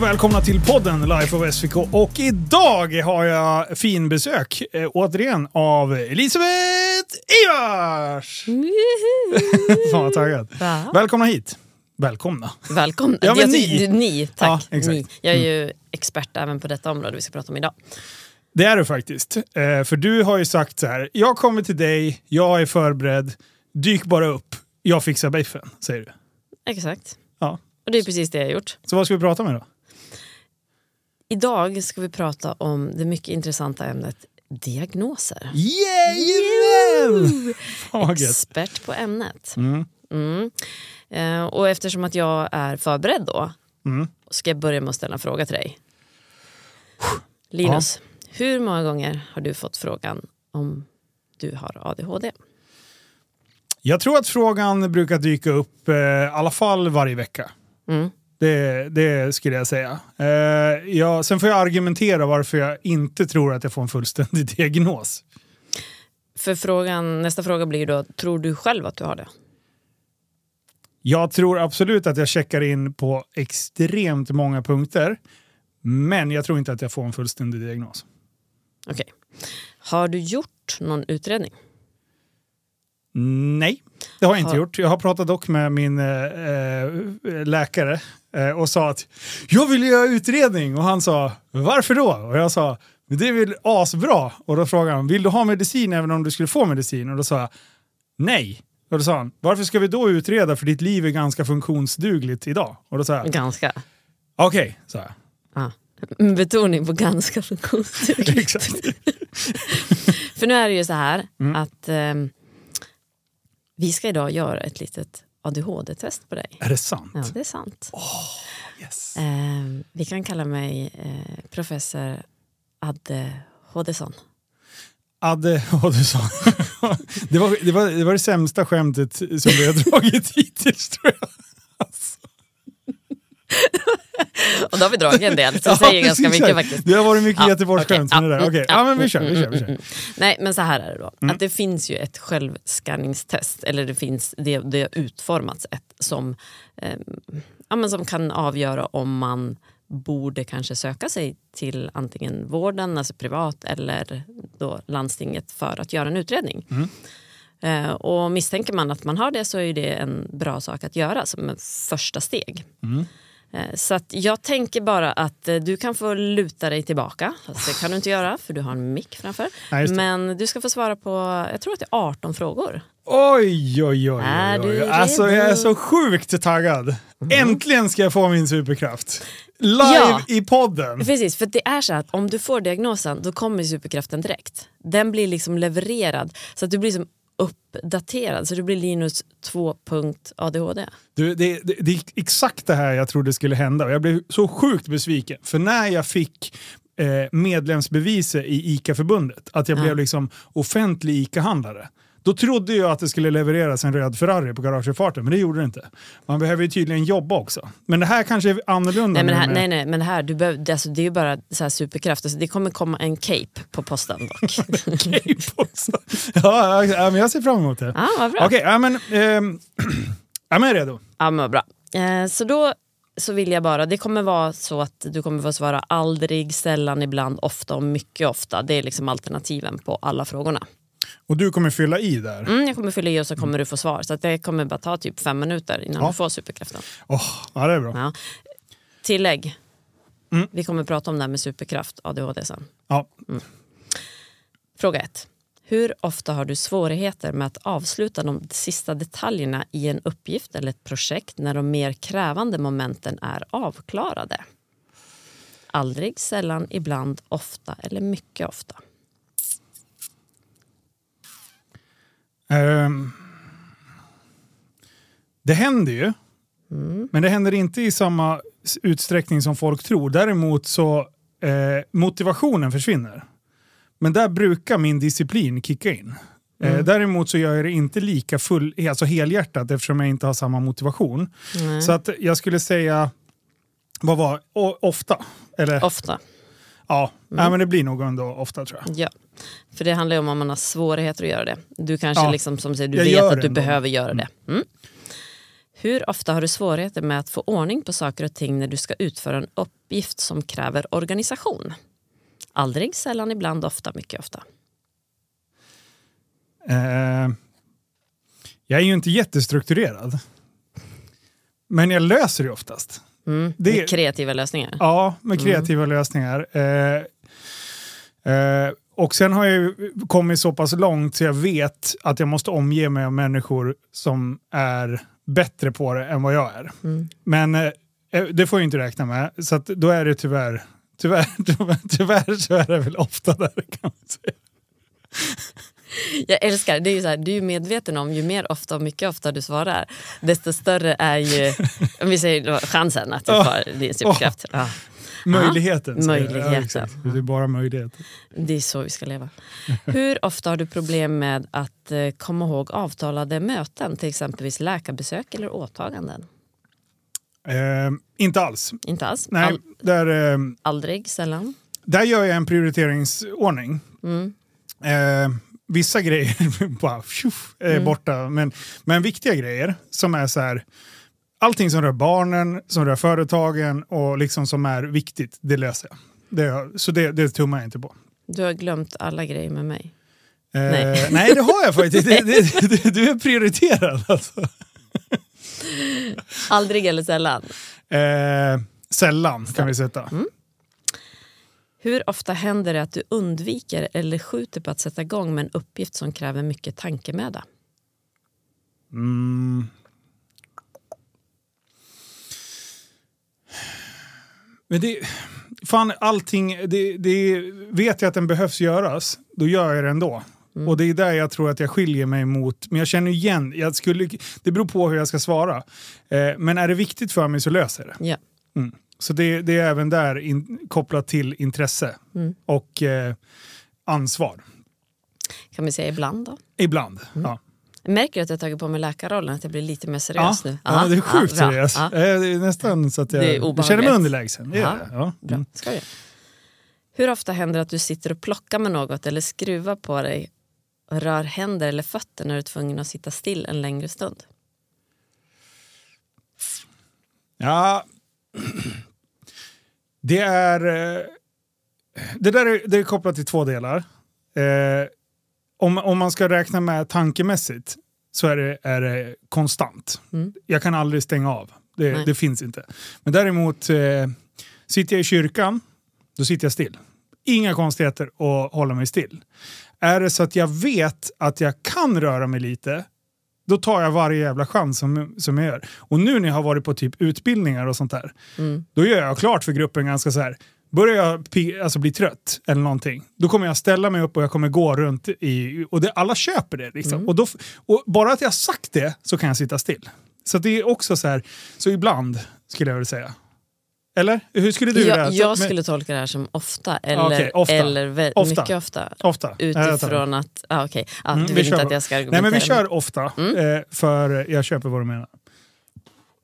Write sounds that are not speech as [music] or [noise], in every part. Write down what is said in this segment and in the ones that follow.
Och välkomna till podden Life of SVK. Och idag har jag fin besök eh, återigen av Elisabeth Ivars! [laughs] Fan vad taggad. Va? Välkomna hit. Välkomna. Välkomna. Ja, men ni. tycker- ni, tack. Ja. Mm. Ni. Jag är ju expert även på detta område vi ska prata om idag. Det är du faktiskt. Eh, för du har ju sagt så här, jag kommer till dig, jag är förberedd, dyk bara upp, jag fixar biffen, säger du. Exakt. Ja. Och det är precis det jag har gjort. Så vad ska vi prata med då? Idag ska vi prata om det mycket intressanta ämnet diagnoser. Gött. Expert på ämnet. Mm. Mm. Eh, och eftersom att jag är förberedd då Mm. ska jag börja med att ställa en fråga till dig. Linus, hur många gånger har du fått frågan om du har ADHD? Jag tror att frågan brukar dyka upp eh, i alla fall varje vecka. Mm. Det, det skulle jag säga. Eh, ja, sen får jag argumentera varför jag inte tror att jag får en fullständig [laughs] diagnos. För frågan, nästa fråga blir då, tror du själv att du har det? Jag tror absolut att jag checkar in på extremt många punkter. Men jag tror inte att jag får en fullständig diagnos. Okej. Har du gjort någon utredning? Nej, det har jag inte Har- gjort. Jag har pratat dock med min eh, läkare och sa att jag vill göra utredning. Och han sa varför då? Och jag sa det är väl asbra. Och då frågade han vill du ha medicin även om du skulle få medicin? Och då sa jag nej. Och då sa han varför ska vi då utreda för ditt liv är ganska funktionsdugligt idag? Och då sa jag Ganska. okej, sa jag. Ah. Betoning på ganska funktionsdugligt. [laughs] Exakt. För nu är det ju så här Mm. att ehm, vi ska idag göra ett litet ADHD-test på dig. Är det sant? Ja, det är sant. Yes. Ehm, vi kan kalla mig eh, professor Adde Hodesson. Adde Odysson. [laughs] det, var, det, var, det var det sämsta skämtet som vi har [laughs] dragit hittills tror jag. Och då har vi dragit en del, så [laughs] det säger ganska mycket faktiskt. Det har varit mycket Ja, Göteborgsskämt. som det där. ja, Okej, ja, ja, men vi kör. Vi kör, vi kör. Nej, men så här är det då. Mm. Att det finns ju ett självskanningstest, eller det finns det, det har utformats ett som, eh, ja, men som kan avgöra om man borde kanske söka sig till antingen vården, alltså privat, eller då landstinget för att göra en utredning. Mm. Eh, och misstänker man att man har det så är det en bra sak att göra som ett första steg. Mm. Eh, Så att jag tänker bara att eh, du kan få luta dig tillbaka. Fast det kan du inte göra för du har en mick framför. Nej. Men du ska få svara på, jag tror att det är 18 frågor. Oj, oj, oj. Är oj, du Alltså, jag är så sjukt taggad. Äntligen ska jag få min superkraft. Live Ja. i podden. Precis, för det är så att om du får diagnosen då kommer superkraften direkt. Den blir liksom levererad så att du blir som uppdaterad. Så du blir Linus 2. ADHD. Du, det, det, det är exakt det här jag trodde skulle hända och jag blev så sjukt besviken. För när jag fick eh, medlemsbeviset i ICA-förbundet, att jag Ja. blev liksom offentlig ICA-handlare, då trodde jag att det skulle levereras en röd Ferrari på garagefarten, men det gjorde det inte. Man behöver ju tydligen jobba också. Men det här kanske är annorlunda. Nej men, här, nej, nej, men det här, du behöver, det, alltså, det är ju bara så här superkraft. Alltså, det kommer komma en cape på posten dock. [laughs] Okej, också. ja, ja, men jag ser fram emot det. Ja, vad bra. Okej, ja, men, [clears throat] ja, men jag är redo. Ja, men bra. Eh, så då så vill jag bara, det kommer vara så att du kommer få svara aldrig, sällan, ibland, ofta och mycket ofta. Det är liksom alternativen på alla frågorna. Och du kommer fylla i där. Mm, jag kommer fylla i och så kommer du få svar. Så det kommer bara ta typ fem minuter innan Ja. du får superkraften. Åh, ja, det är bra. Ja. Tillägg. Mm. Vi kommer prata om det här med superkraft, ADHD sen. Ja. Fråga ett. Hur ofta har du svårigheter med att avsluta de sista detaljerna i en uppgift eller ett projekt när de mer krävande momenten är avklarade? Aldrig, sällan, ibland, ofta eller mycket ofta. Ehm, det händer ju, Mm. men det händer inte i samma utsträckning som folk tror. Däremot så eh, motivationen försvinner. Men där brukar min disciplin kicka in. Eh, Mm. däremot så gör jag det inte lika full, alltså helhjärtat eftersom jag inte har samma motivation. Nej. Så att jag skulle säga, vad var o- ofta? Eller, Ofta, ja, Mm. Nej, men det blir nog ändå ofta tror jag. ja. För det handlar ju om om man har svårigheter att göra det. Du kanske Ja. liksom som säger, du vet att du ändå. behöver göra det. Mm. Hur ofta har du svårigheter med att få ordning på saker och ting när du ska utföra en uppgift som kräver organisation? Aldrig, sällan, ibland, ofta, mycket ofta. Eh, jag är ju inte jättestrukturerad. Men jag löser det oftast. Mm. Det- med kreativa lösningar. Ja, med kreativa lösningar. Eh, eh, och sen har jag ju kommit så pass långt så jag vet att jag måste omge mig av människor som är bättre på det än vad jag är. Mm. Men eh, det får jag inte räkna med, så då är det tyvärr, tyvärr, [laughs] tyvärr, tyvärr så är det väl ofta där kan man säga. Jag älskar, det är ju så här, du är medveten om ju mer ofta och mycket ofta du svarar, desto större är ju om vi säger då, chansen att du får din superkraft. Ja, Möjligheten. jag. möjligheten. exakt. det är bara möjligheten. det är så vi ska leva. [laughs] Hur ofta har du problem med att eh, komma ihåg avtalade möten, till exempelvis läkarbesök eller åtaganden? Eh, inte alls. Inte alls? Nej, All, där, eh, aldrig, sällan? där gör jag en prioriteringsordning. Mm. Eh, vissa grejer [laughs] bara tjoff, är Mm. borta, men, men viktiga grejer som är så här, allting som rör barnen, som rör företagen och liksom som är viktigt, det löser jag. Det, så det, det tummar jag inte på. Du har glömt alla grejer med mig. Eh, Nej. [laughs] nej. det har jag faktiskt. Det, det, [laughs] du är prioriterad alltså. [laughs] Aldrig eller sällan? Eh, sällan kan vi sätta. Mm. Hur ofta händer det att du undviker eller skjuter på att sätta igång med en uppgift som kräver mycket tankemöda? Mm. Men det, fan allting, det, det vet jag att den behövs göras, då gör jag det ändå. Och det är där jag tror att jag skiljer mig mot, men jag känner igen, jag skulle, det beror på hur jag ska svara. Eh, men är det viktigt för mig så löser jag det. Ja. Mm. Så det, det är även där in, kopplat till intresse Mm. och eh, ansvar. Kan vi säga ibland då? Ibland. Mm. Ja. Jag märker att jag tagit på mig läkarrollen, att jag blir lite mer Ja, seriös nu. ja, det är sjukt bra. seriöst. Ja, Eh, Det är nästan så att jag, jag känner mig underlägsen. Det Ja. Ja. bra. Mm. Ska vi? Hur ofta händer det att du sitter och plockar med något eller skruvar på dig och rör händer eller fötter när du är tvungen att sitta still en längre stund? Ja, det är... eh, Det där är, det är kopplat till två delar. Eh, om, om man ska räkna med tankemässigt så är det, är det konstant. Mm. Jag kan aldrig stänga av. Det, det finns inte. Men däremot, eh, sitter jag i kyrkan, då sitter jag still. Inga konstigheter och hålla mig still. Är det så att jag vet att jag kan röra mig lite, då tar jag varje jävla chans som, som jag gör. Och nu när jag har varit på typ utbildningar och sånt där, Mm. då gör jag klart för gruppen ganska så här. Börjar jag alltså bli trött eller någonting, då kommer jag ställa mig upp och jag kommer gå runt i... Och det, alla köper det. Liksom. Mm. Och, då, och bara att jag sagt det så kan jag sitta still. Så det är också så här, så ibland skulle jag vilja säga. Eller? Hur skulle du Jag, jag skulle tolka det här som ofta eller, Okej, ofta. eller Ofta. mycket ofta. Ofta. Utifrån att... Ah, okej. ah, Mm, du vi vill inte kör att jag ska Nej argumentera. men vi kör ofta, Mm. eh, för jag köper vad du menar.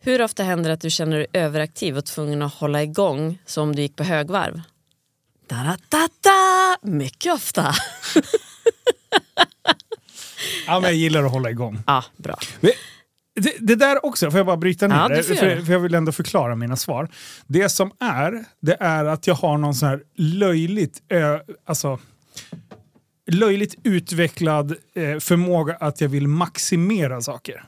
Hur ofta händer det att du känner dig överaktiv och tvungen att hålla igång som om du gick på högvarv? Da, da, da, da. Mycket ofta. Ja, men jag gillar att hålla igång. Ja, bra. Men Det, det där också, får jag bara bryta ner Ja, det? För, för jag vill ändå förklara mina svar. Det som är, det är att jag har någon sån här löjligt, ö, alltså, löjligt utvecklad eh, förmåga att jag vill maximera saker.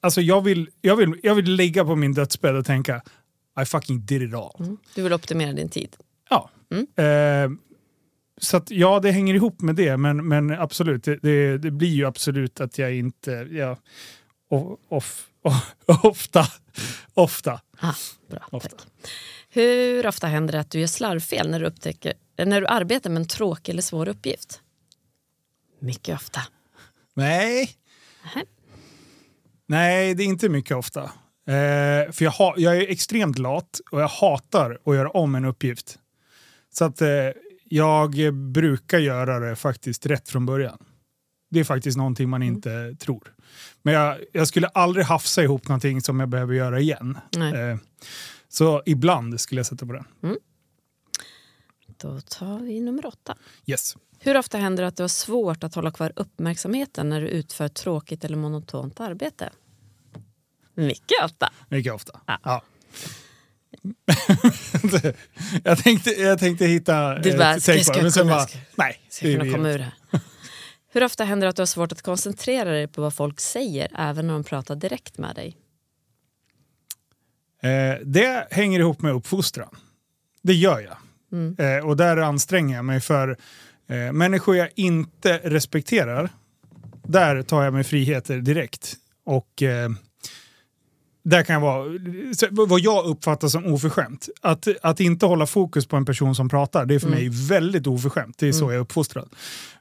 Alltså jag vill, jag, vill, jag vill ligga på min dödsbädd och tänka I fucking did it all. Mm. Du vill optimera din tid. Ja. Mm. Eh, så att, ja, det hänger ihop med det, men, men absolut, det, det, det blir ju absolut att jag inte... Ja, of, of, [laughs] ofta, ofta. Ah, bra, Ofta. tack. Hur ofta händer det att du gör slarvfel när du, upptäcker, när du arbetar med en tråkig eller svår uppgift? Mycket ofta. Nej. Nähä. Nej, det är inte mycket ofta. Eh, för jag, ha, jag är extremt lat och jag hatar att göra om en uppgift. Så att eh, jag brukar göra det faktiskt rätt från början. Det är faktiskt någonting man inte tror. Men jag, jag skulle aldrig hafsa ihop någonting som jag behöver göra igen. Eh, så ibland skulle jag sätta på den. Då tar vi nummer åtta. Yes. Hur ofta händer det att du har svårt att hålla kvar uppmärksamheten när du utför tråkigt eller monotont arbete? Mycket ofta. Mycket ofta. Ja. Ja. [laughs] jag, tänkte, jag tänkte hitta Du ett bara, ska- take ska jag men sen bara, ska- nej. Ska det kunna komma ur här. [laughs] Hur ofta händer det att du har svårt att koncentrera dig på vad folk säger även när de pratar direkt med dig? Eh, det hänger ihop med uppfostran. Det gör jag. Mm. Eh, och där anstränger jag mig för eh, människor jag inte respekterar, där tar jag mig friheter direkt. Och eh, där kan jag vara, vad jag uppfattar som oförskämt. Att, att inte hålla fokus på en person som pratar, det är för Mm. mig väldigt oförskämt. Det är så jag är uppfostrad.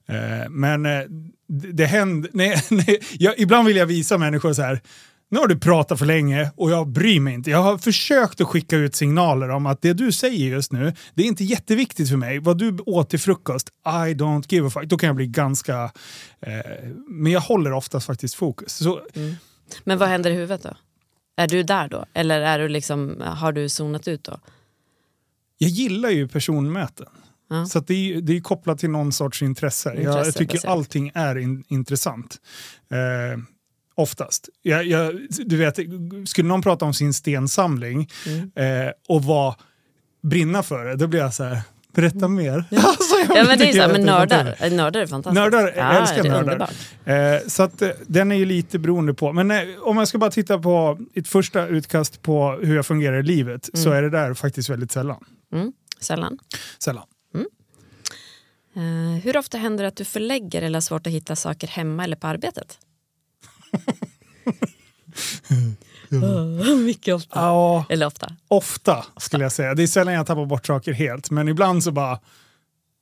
Eh, men eh, det, det händer, [laughs] nej, nej, jag, ibland vill jag visa människor så här, nu har du pratat för länge och jag bryr mig inte. Jag har försökt att skicka ut signaler om att det du säger just nu, det är inte jätteviktigt för mig. Vad du åt till frukost, I don't give a fuck. Då kan jag bli ganska... Eh, men jag håller oftast faktiskt fokus. Så, Men vad händer i huvudet då? Är du där då? Eller är du liksom, har du zonat ut då? jag gillar ju personmöten. Ja. Så det, är, det är kopplat till någon sorts intresse. Intresse jag tycker baserat. allting är in, intressant. Eh, oftast. Jag, jag, du vet, skulle någon prata om sin stensamling Mm. eh, och var, brinna för det, då blir jag så här, berätta mer. [laughs] Alltså, jag Mm. Ja men det är så här, men nördar, nördar är fantastiskt. Nördar, jag Ja, älskar nördar. Eh, så att eh, den är ju lite beroende på. Men eh, om jag ska bara titta på ett första utkast på hur jag fungerar i livet så är det där faktiskt väldigt sällan. Mm, sällan. sällan. Eh, hur ofta händer det att du förlägger eller har svårt att hitta saker hemma eller på arbetet? [laughs] Mycket ofta. Ja, Eller ofta. ofta skulle jag säga. Det är sällan jag tappar bort saker helt. Men ibland så bara,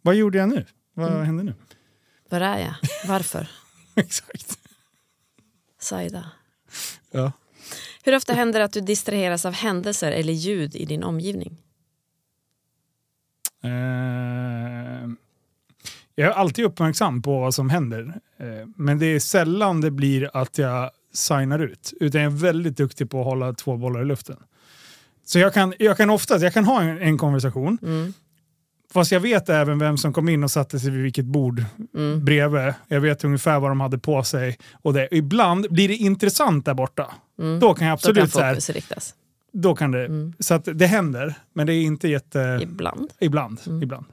vad gjorde jag nu? Vad Mm. hände nu? Var är jag? Varför? [laughs] Exakt. Saida. Ja. Hur ofta händer det att du distraheras av händelser eller ljud i din omgivning? Eh, jag är alltid uppmärksam på vad som händer. Eh, men det är sällan det blir att jag signar ut. Utan jag är väldigt duktig på att hålla två bollar i luften. Så jag kan, jag kan oftast jag kan ha en, en konversation. Mm. Fast jag vet även vem som kom in och satte sig vid vilket bord Mm. bredvid. Jag vet ungefär vad de hade på sig. Och det, ibland blir det intressant där borta. Mm. Då kan jag Då absolut kan så här, fokus riktas. då kan det, Mm. så att det händer. Men det är inte jätte, Ibland. ibland, Mm. ibland.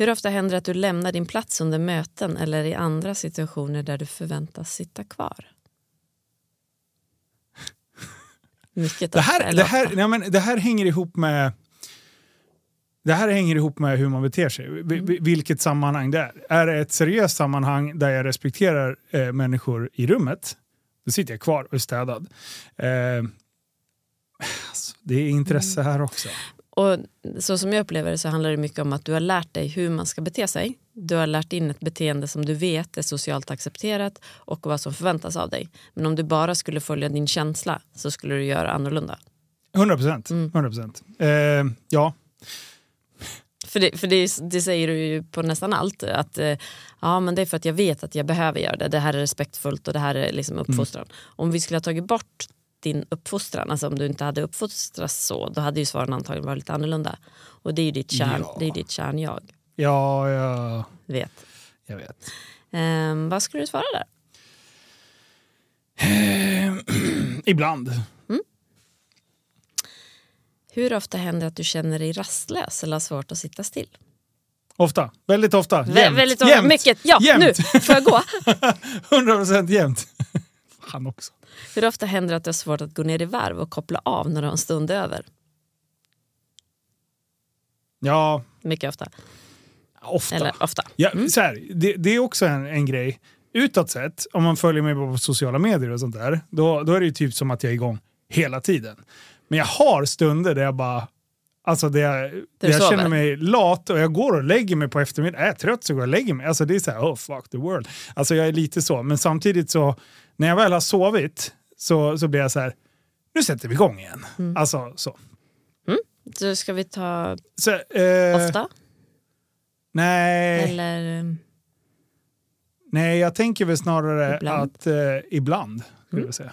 Hur ofta händer det att du lämnar din plats under möten eller i andra situationer där du förväntas sitta kvar? Mycket Det här, det, här, nej men det här hänger ihop med det här hänger ihop med hur man beter sig, Mm. vi- vilket sammanhang det är. Är det ett seriöst sammanhang där jag respekterar eh, människor i rummet, då sitter jag kvar och är städad. Eh, alltså, det är intresse Mm. här också. Och så som jag upplever det så handlar det mycket om att du har lärt dig hur man ska bete sig. Du har lärt in ett beteende som du vet är socialt accepterat och vad som förväntas av dig. Men om du bara skulle följa din känsla så skulle du göra annorlunda. 100 procent. Mm. 100 procent. Eh, ja, För, det, för det, det säger du ju på nästan allt. Att, eh, ja, men det är för att jag vet att jag behöver göra det. Det här är respektfullt och det här är liksom uppfostran. Om vi skulle ha tagit bort din uppfostran, alltså om du inte hade uppfostrats så, då hade ju svaren antagligen varit lite annorlunda. Och det är ju ditt kärn, Ja. det är ditt kärn-jag. ja, ja, Vet. jag vet. Ehm, vad skulle du svara där? [clears throat] Ibland. Hur ofta händer det att du känner dig rastlös eller har svårt att sitta still? Ofta. Väldigt ofta. Vä- Jämt. väldigt Jämt. mycket. Ja, Jämt. nu får jag gå. [laughs] 100 procent jämt. [laughs] Han också. Hur ofta händer det att du har svårt att gå ner i varv och koppla av när du har en stund över? Ja, Mycket ofta. ofta. Eller ofta. Ja, så här, det, det är också en, en grej. Utåt sett, om man följer mig på sociala medier och sånt där, då, då är det ju typ som att jag är igång hela tiden. Men jag har stunder där jag bara, alltså där jag, där jag känner mig lat och jag går och lägger mig på eftermiddagen. Är jag trött så går jag och lägger mig. Alltså det är så här, oh fuck the world. Alltså jag är lite så, men samtidigt så, när jag väl har sovit så, så blir jag så här, nu sätter vi igång igen. Mm. Alltså så. Så ska vi ta så eh, ofta? Nej. Eller ehm, Nej, jag tänker väl snarare Ibland. att eh, ibland, skulle Mm. jag säga.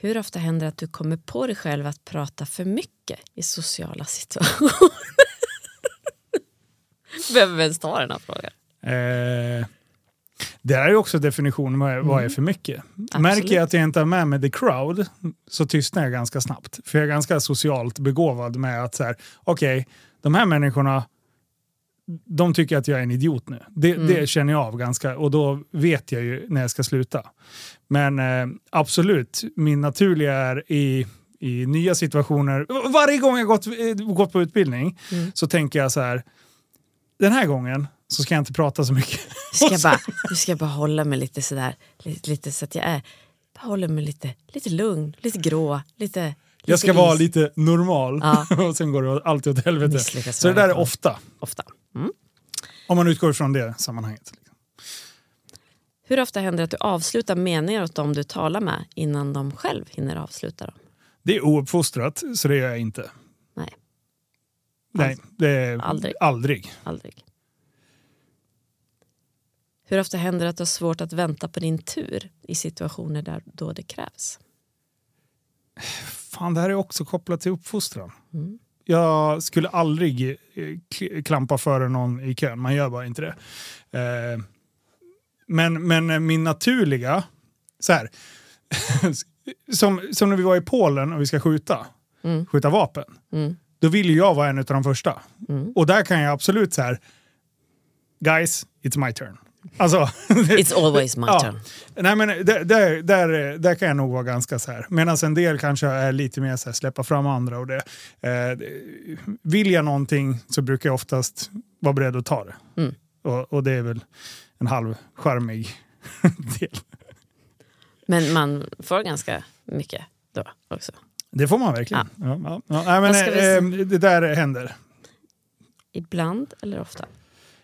hur ofta händer det att du kommer på dig själv att prata för mycket i sociala situationer? [laughs] Behöver vi ens ta den här frågan? Eh, Det är ju också definitionen vad är, vad är för mycket. Märker jag att jag inte är med med the crowd så tystnar jag ganska snabbt. För jag är ganska socialt begåvad med att så här, okej, de här människorna de tycker att jag är en idiot nu. Det, det känner jag av ganska och då vet jag ju när jag ska sluta. Men eh, absolut, min naturliga är i, i nya situationer. Varje gång jag gått, eh, gått på utbildning så tänker jag så här, den här gången så ska jag inte prata så mycket. Du ska [laughs] bara, du ska bara hålla mig lite sådär, lite, lite så att jag är, bara håller mig lite, lite lugn, lite grå, lite... Jag ska vara lite normal Ja. [laughs] och sen går det alltid åt helvete. Misslyckas Så det där är ofta, Ofta. Mm. om man utgår från det sammanhanget. Hur ofta händer det att du avslutar meningar åt dem du talar med innan de själv hinner avsluta dem? Det är ouppfostrat, så det gör jag inte. Nej, Nej, det är Aldrig. aldrig. aldrig. Hur ofta händer det att du har svårt att vänta på din tur i situationer där då det krävs? Fan, det här är också kopplat till uppfostran. Mm. Jag skulle aldrig eh, kl- klampa före någon i kön, man gör bara inte det. Eh, men, men min naturliga, så här, [laughs] som, som när vi var i Polen och vi ska skjuta, Mm. skjuta vapen. Mm. Då vill ju jag vara en av de första. Mm. Och där kan jag absolut så här, guys, it's my turn. Alltså, [laughs] It's always my Ja. turn. Nej men där, där, där, kan jag nog vara ganska så här. Medan en del kanske är lite mer så här, släppa fram andra och det. Eh, vill jag någonting så brukar jag oftast vara beredd att ta det. Mm. Och, och det är väl en halv charmig [laughs] del. Men man får ganska mycket då också. Det får man verkligen. Ja. Ja, ja. Nej, men, vi eh, det där händer. Ibland eller ofta?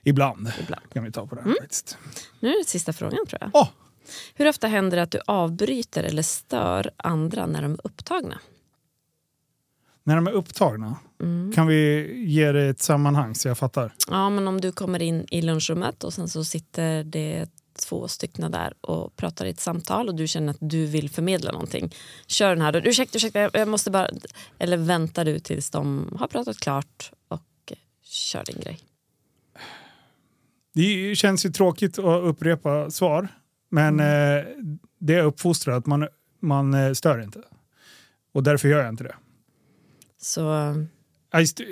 Ibland. Ibland. Kan vi ta på det Mm. här faktiskt. Nu är det sista frågan tror jag. Åh, Hur ofta händer det att du avbryter eller stör andra när de är upptagna? när de är upptagna, Mm. kan vi ge det ett sammanhang så jag fattar? Ja, men om du kommer in i lunchrummet och sen så sitter det två stycken där och pratar i ett samtal och du känner att du vill förmedla någonting. Kör den här då. Ursäkta, ursäkta, jag- måste bara... Eller väntar du tills de har pratat klart och kör din grej. Det känns ju tråkigt att upprepa svar, men Mm. eh, det är uppfostrat. Man, man eh, stör inte. Och därför gör jag inte det. Så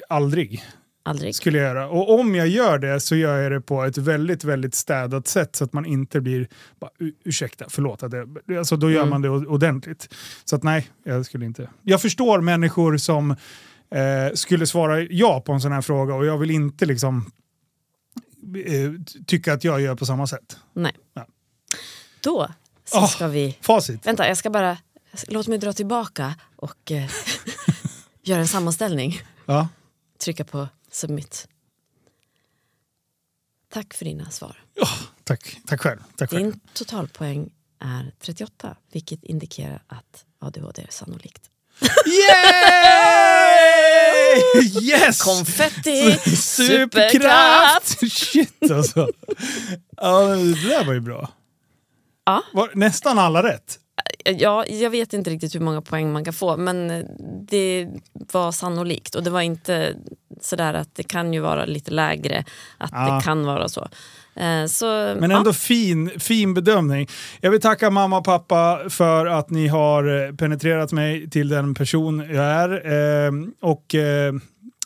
aldrig aldrig. skulle jag göra. Och om jag gör det så gör jag det på ett väldigt, väldigt städat sätt så att man inte blir, bara, "U- ursäkta, förlåt. att det-" Alltså, då gör Mm. man det ordentligt. Så att nej, jag skulle inte. Jag förstår människor som eh, skulle svara ja på en sån här fråga och jag vill inte liksom eh, tycka att jag gör på samma sätt. Nej. Ja. Då så Åh. ska vi... Facit. Vänta, jag ska bara... Låt mig dra tillbaka och eh, [laughs] göra en sammanställning. Ja. Trycka på submit. Tack för dina svar. Ja, tack. tack själv. Tack själv. Din totalpoäng är 38, vilket indikerar att ADHD är sannolikt. [laughs] Yay! [laughs] Yes! Konfetti! Superkraft! [laughs] Shit alltså. Ja, det där var ju bra. Ja. Var nästan alla rätt. Ja, jag vet inte riktigt hur många poäng man kan få men det var sannolikt och det var inte sådär att det kan ju vara lite lägre, att Ja. det kan vara så. Eh, så Men ja. ändå fin, fin bedömning. Jag vill tacka mamma och pappa för att ni har eh, penetrerat mig till den person jag är. Eh, och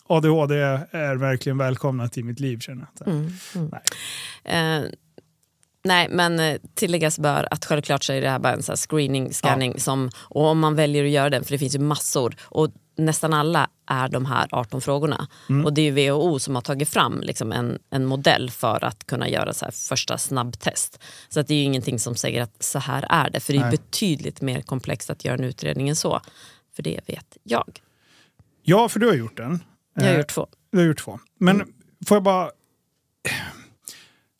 ADHD är verkligen välkomnat i mitt liv känner jag. Mm, mm. Nej. Eh, nej, men tilläggas bör att självklart så är det här bara en så screening, scanning. Som, och om man väljer att göra den, för det finns ju massor. Och nästan alla är de här 18 frågorna. Och det är ju WHO som har tagit fram liksom en, en modell för att kunna göra så här första snabbtest. Så att det är ju ingenting som säger att så här är det. För det är Nej. betydligt mer komplext att göra en utredning än så. För det vet jag. Ja, för du har gjort den. Jag har Eh, gjort två. Du har gjort två. Men får jag bara...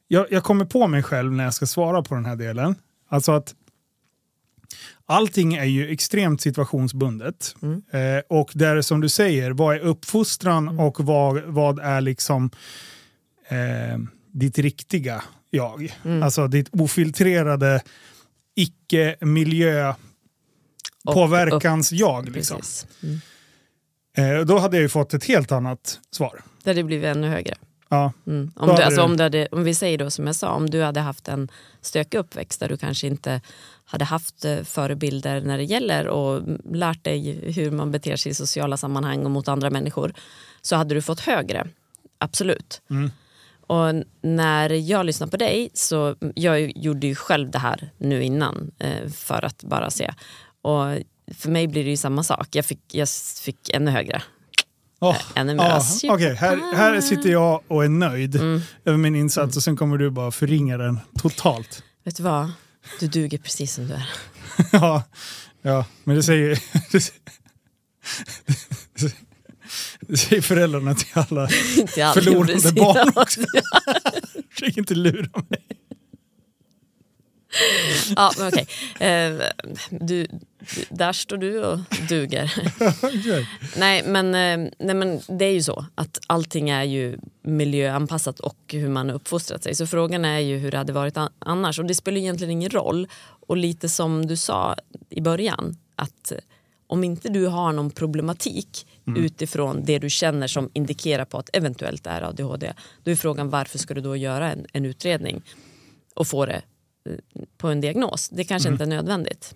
Jag, jag kommer på mig själv när jag ska svara på den här delen. Alltså att allting är ju extremt situationsbundet. Mm. Eh, och där som du säger, vad är uppfostran och vad, vad är liksom eh, ditt riktiga jag? Mm. Alltså ditt ofiltrerade icke-miljö Och påverkans jag. Liksom. Mm. Eh, då hade jag ju fått ett helt annat svar. Där det blivit ännu högre. Ja. Mm. Om, du, alltså, om, du hade, om vi säger då som jag sa, om du hade haft en stökig uppväxt där du kanske inte hade haft eh, förebilder när det gäller och lärt dig hur man beter sig i sociala sammanhang och mot andra människor så hade du fått högre. Absolut. Mm. Och när jag lyssnar på dig så jag gjorde ju själv det här nu innan eh, för att bara se. Och för mig blir det ju samma sak. Jag fick, jag fick ännu högre. Åh, Ännu mer. Alltså, Okej, här, här sitter jag och är nöjd Mm. över min insats och sen kommer du bara förringa den totalt. Vet du vad? Du duger precis som du är. [laughs] ja, ja, men det säger, [laughs] det säger, föräldrarna till alla [laughs] Inte alls, förlorande barn också. Försök inte lura mig. [laughs] Ja, men okej. Eh, du, där står du och duger. [laughs] Nej, men, eh, nej, men det är ju så att allting är ju miljöanpassat och hur man har uppfostrat sig. Så frågan är ju hur det hade varit an- annars. Och det spelar egentligen ingen roll. Och lite som du sa i början, att om inte du har någon problematik utifrån det du känner som indikerar på att eventuellt är ADHD, då är frågan varför ska du då göra en, en utredning och få det på en diagnos? Det kanske inte är nödvändigt.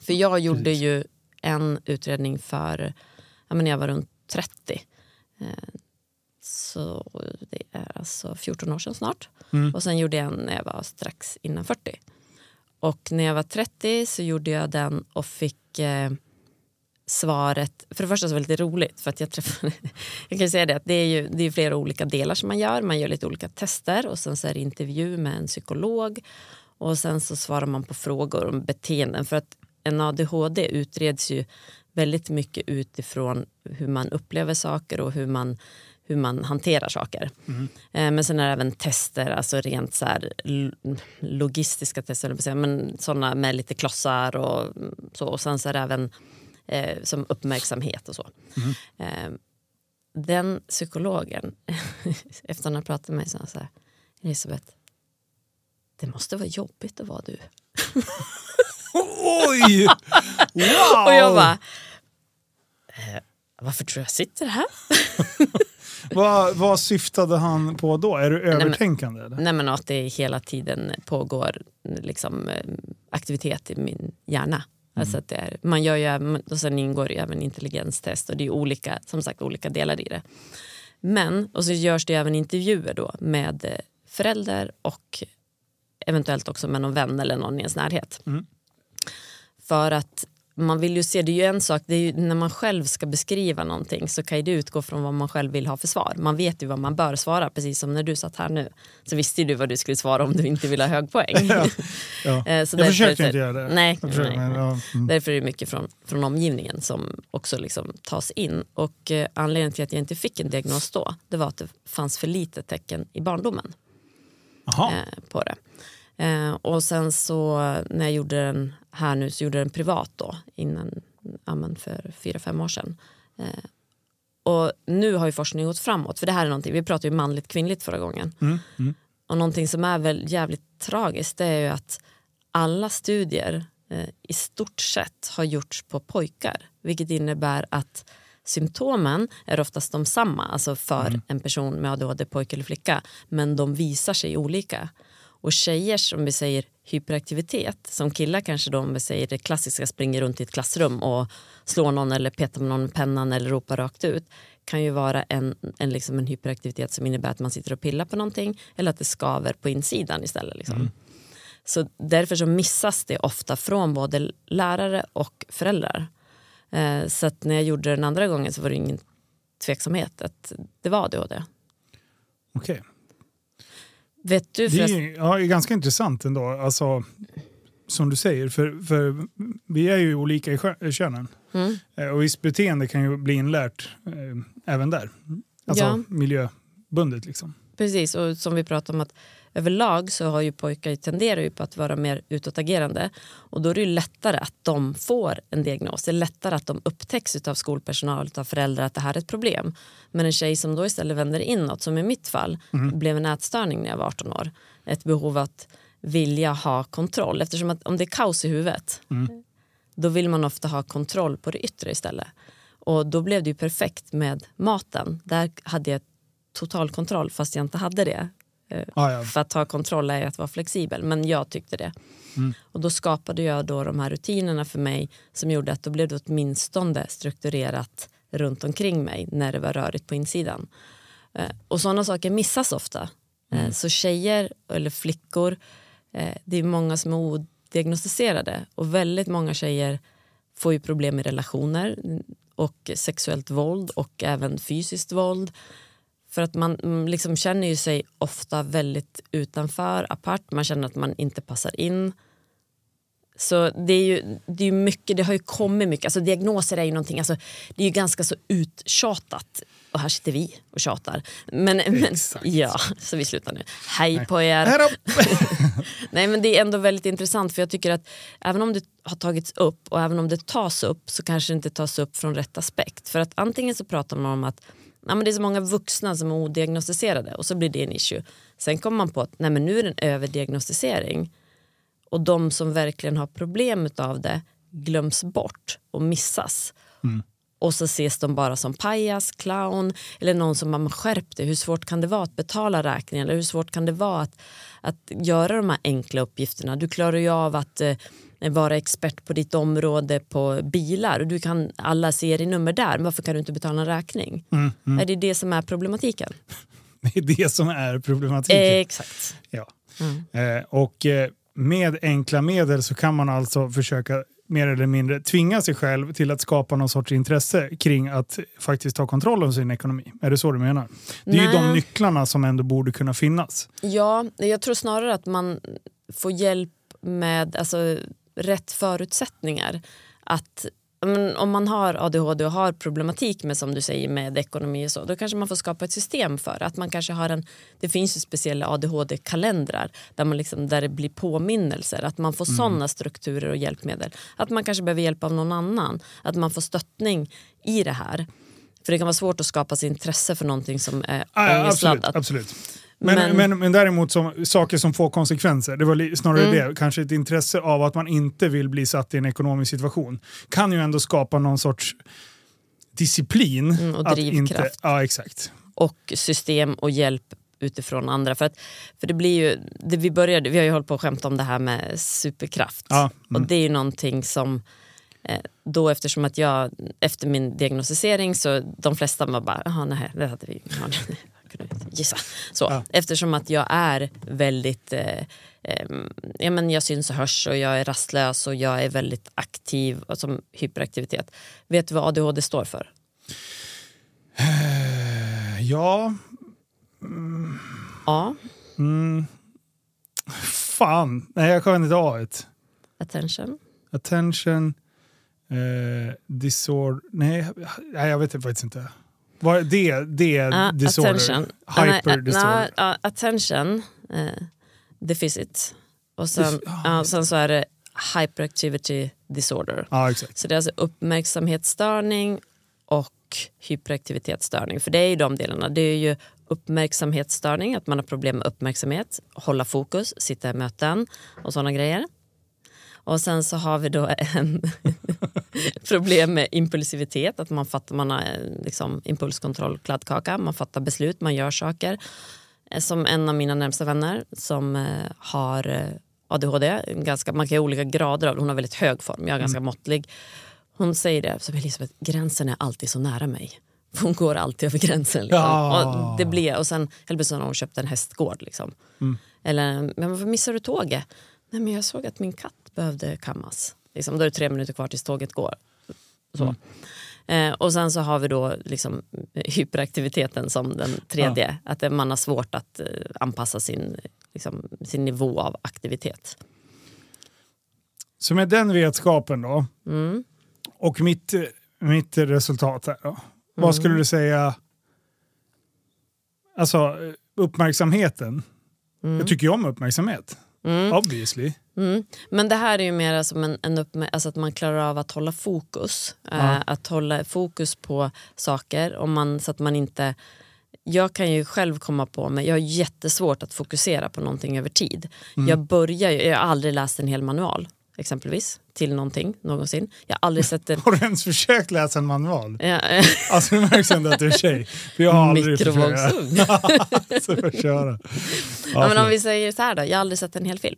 För jag gjorde ju en utredning för, när jag var runt 30. Eh, Så det är alltså 14 år sedan snart. Och sen gjorde jag en när jag var strax innan 40. Och när jag var 30 så gjorde jag den och fick eh, svaret, för det första så var det lite roligt för att jag träffade, [laughs] jag kan säga det att det är ju det är flera olika delar som man gör, man gör lite olika tester och sen så är det intervju med en psykolog och sen så svarar man på frågor om beteenden för att en ADHD utreds ju väldigt mycket utifrån hur man upplever saker och hur man, hur man hanterar saker. Eh, Men sen är det även tester, alltså rent så här logistiska tester, men sådana med lite klossar och så. Och sen så är det även eh, som uppmärksamhet och så. Eh, den psykologen, [laughs] efter han har pratat med mig, sa han så här, Elisabeth, det måste vara jobbigt att vara du. [laughs] Oj! Wow! [laughs] Och jag bara, eh, varför tror jag sitter här? vad, vad syftade han på då? Är du övertänkande? eller? Nej men att det hela tiden pågår liksom, eh, aktivitet i min hjärna. Alltså att är, man gör ju, och sen ingår ju även intelligenstest och det är olika, som sagt olika delar i det. Men, och så görs det även intervjuer då med eh, förälder och eventuellt också med någon vän eller någon i ens närhet. För att man vill ju se, det är ju en sak, det är ju, när man själv ska beskriva någonting så kan ju det utgå från vad man själv vill ha för svar. Man vet ju vad man bör svara, precis som när du satt här nu. Så visste ju du vad du skulle svara om du inte ville ha hög poäng. [laughs] Ja. Ja. [laughs] Eh, Jag försökte inte göra det. Nej, nej, men, ja, mm. Därför är det mycket från, från omgivningen som också liksom tas in. Och eh, anledningen till att jag inte fick en diagnos då, det var att det fanns för lite tecken i barndomen eh, på det. Eh, och sen så när jag gjorde den här nu så gjorde jag den privat då innan, ja, men för fyra, fem år sedan. Eh, och nu har ju forskningen gått framåt för det här är någonting, vi pratade ju manligt kvinnligt förra gången. Mm, mm. Och någonting som är väl jävligt tragiskt det är ju att alla studier eh, i stort sett har gjorts på pojkar. Vilket innebär att symptomen är oftast de samma, alltså för en person med ADHD, pojke eller flicka. Men de visar sig olika. Och tjejer som vi säger hyperaktivitet, som killar kanske då om vi säger det klassiska springer runt i ett klassrum och slår någon eller petar med någon med pennan eller ropar rakt ut kan ju vara en, en, liksom en hyperaktivitet som innebär att man sitter och pillar på någonting eller att det skaver på insidan istället. Liksom. Så därför så missas det ofta från både lärare och föräldrar. Eh, så när jag gjorde den andra gången så var det ingen tveksamhet att det var ADHD. Okej. Vet du Det är, ja, är ganska intressant ändå. Alltså, som du säger, för, för vi är ju olika i könen. Mm. Eh, Och visst beteende kan ju bli inlärt eh, även där. Alltså Ja. miljöbundet liksom. Precis, och som vi pratade om att överlag så har ju pojkar tenderar ju på att vara mer utåtagerande och då är det ju lättare att de får en diagnos. Det är lättare att de upptäcks av skolpersonal, av föräldrar att det här är ett problem. Men en tjej som då istället vänder inåt, som i mitt fall, blev en ätstörning när jag var 18 år. Ett behov att vilja ha kontroll eftersom att om det är kaos i huvudet då vill man ofta ha kontroll på det yttre istället. Och då blev det ju perfekt med maten. Där hade jag total kontroll fast jag inte hade det. Eh, Ah, ja. För att ha kontroll är att vara flexibel, men jag tyckte det. Och då skapade jag då de här rutinerna för mig som gjorde att då blev det åtminstone strukturerat runt omkring mig när det var rörigt på insidan. Eh, Och sådana saker missas ofta. Eh, Så tjejer eller flickor, det är många som är odiagnostiserade och väldigt många tjejer får ju problem med relationer och sexuellt våld och även fysiskt våld. För att man mm, liksom känner ju sig ofta väldigt utanför, apart. Man känner att man inte passar in. Så det är ju, det är mycket, det har ju kommit mycket. Alltså diagnoser är ju någonting, alltså, det är ju ganska så uttjatat. Och här sitter vi och tjatar. Men, men, ja, så vi slutar nu. Hej på er. [laughs] Nej men det är ändå väldigt intressant för jag tycker att även om det har tagits upp och även om det tas upp så kanske det inte tas upp från rätt aspekt. För att antingen så pratar man om att ja, men det är så många vuxna som är odiagnostiserade och så blir det en issue. Sen kommer man på att nej, men nu är det en överdiagnostisering och de som verkligen har problem av det glöms bort och missas. Och så ses de bara som pajas, clown eller någon som man skärp dig. Hur svårt kan det vara att betala räkningen? Eller hur svårt kan det vara att, att göra de här enkla uppgifterna? Du klarar ju av att eh, vara expert på ditt område på bilar och du kan alla serienummer där. Varför kan du inte betala en räkning? Är det det som är problematiken? [laughs] Det är det som är problematiken. exakt. Ja. Eh, och eh, med enkla medel så kan man alltså försöka mer eller mindre tvinga sig själv till att skapa någon sorts intresse kring att faktiskt ta kontroll över sin ekonomi. Är det så du menar? Det är ju Nej. de nycklarna som ändå borde kunna finnas. Ja, jag tror snarare att man får hjälp med alltså, rätt förutsättningar. Att om man har ADHD och har problematik med som du säger med ekonomi och så, då kanske man får skapa ett system för att man kanske har en, det finns ju speciella ADHD-kalendrar där, man liksom, där det blir påminnelser, att man får sådana strukturer och hjälpmedel. Att man kanske behöver hjälp av någon annan, att man får stöttning i det här. För det kan vara svårt att skapa sig intresse för någonting som är Ah, ja, absolut, ångestladdat. absolut. Men, men, Men- men, däremot som, saker som får konsekvenser, det var snarare Mm. det, kanske ett intresse av att man inte vill bli satt i en ekonomisk situation, kan ju ändå skapa någon sorts disciplin. Mm, och drivkraft. Inte, ja, exakt. och system och hjälp utifrån andra. För, att, för det blir ju, det vi, började, vi har ju hållit på att skämta om det här med superkraft. Ja, mm. Och det är ju någonting som eh, då eftersom att jag efter min diagnostisering så de flesta var bara, jaha nej det hade vi ja, jag kunde inte gissa. Så, Ja. Eftersom att jag är väldigt, eh, eh, ja, men jag syns och hörs och jag är rastlös och jag är väldigt aktiv och som hyperaktivitet. Vet du vad ADHD står för? Ja, A. fan. Nej, jag kan inte ha ett. Attention. Attention, eh, disorder. Nej, nej, jag vet faktiskt inte. Vad är det? Det är Ja, disorder. attention. Ah, Hyper ah, disorder. ja, attention eh, deficit. Och sen, ah, ja, sen så är det hyperactivity disorder. Exakt. Så det är alltså uppmärksamhetsstörning och hyperaktivitetsstörning. För det är ju de delarna. Det är ju uppmärksamhetsstörning, att man har problem med uppmärksamhet, hålla fokus, sitta i möten och sådana grejer. Och sen så har vi då en [laughs] problem med impulsivitet, att man fattar, man har eh, liksom impulskontroll, kladdkaka, man fattar beslut, man gör saker. Eh, Som en av mina närmsta vänner som eh, har ADHD, ganska, man kan ha olika grader av hon har väldigt hög form, jag är ganska måttlig. Hon säger det, som Elisabeth, gränsen är alltid så nära mig. [laughs] Hon går alltid över gränsen. Liksom. Ja. Och det blir, och sen plötsligt har hon köpt en hästgård. Liksom. Eller, men varför missar du tåget? Nej, men jag såg att min katt behövde kammas. Liksom, då är det tre minuter kvar tills tåget går. Så. Eh, och sen så har vi då liksom hyperaktiviteten som den tredje. Att det- man har svårt att eh, anpassa sin, liksom, sin nivå av aktivitet. Så med den vetskapen då, Mm. och mitt, mitt resultat här då. Mm. Vad skulle du säga, alltså uppmärksamheten. Jag tycker ju om uppmärksamhet. Obviously. Mm. Men det här är ju mer som en, en uppmär- alltså att man klarar av att hålla fokus. Eh, Ja. att hålla fokus på saker om man, så att man inte... Jag kan ju själv komma på mig, jag har jättesvårt att fokusera på någonting över tid. Jag börjar ju, jag har aldrig läst en hel manual. exempelvis till någonting någonsin. Jag har aldrig sett en... [laughs] Har du ens försökt läsa en manual? Ja, eh, [laughs] Alltså det märks ändå att du är tjej. För jag har aldrig försökt. Mikrovågsugn. [laughs] Så får jag köra. Ja, Ja, men om vi säger så här då, jag har aldrig sett en hel film.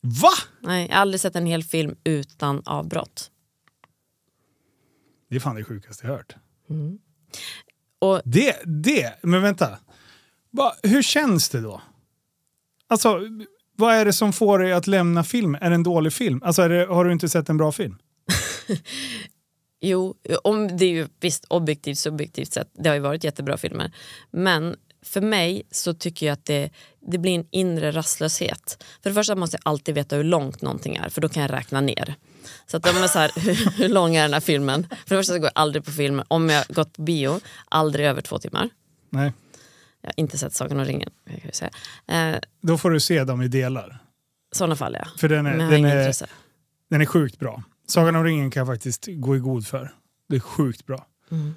Va? Nej, jag har aldrig sett en hel film utan avbrott. Det är fan det sjukaste jag hört. Och Det, det, men vänta. Va, hur känns det då? Alltså, vad är det som får dig att lämna film? Är det en dålig film? Alltså, det, har du inte sett en bra film? [laughs] Jo, om det är ju visst objektivt subjektivt sett, det har ju varit jättebra filmer. Men för mig så tycker jag att det, det blir en inre rastlöshet. För det första måste jag alltid veta hur långt någonting är för då kan jag räkna ner. Så att jag så här, [laughs] hur, hur lång är den här filmen? För det första så går jag aldrig på film, om jag gått på bio, aldrig över två timmar. Nej. Jag har inte sett Sagan om ringen. Eh, Då får du se dem i delar. sådana fall ja. För den Men jag är, har den är, intresse. den är sjukt bra. Sagan om ringen kan jag faktiskt gå i god för. Det är sjukt bra.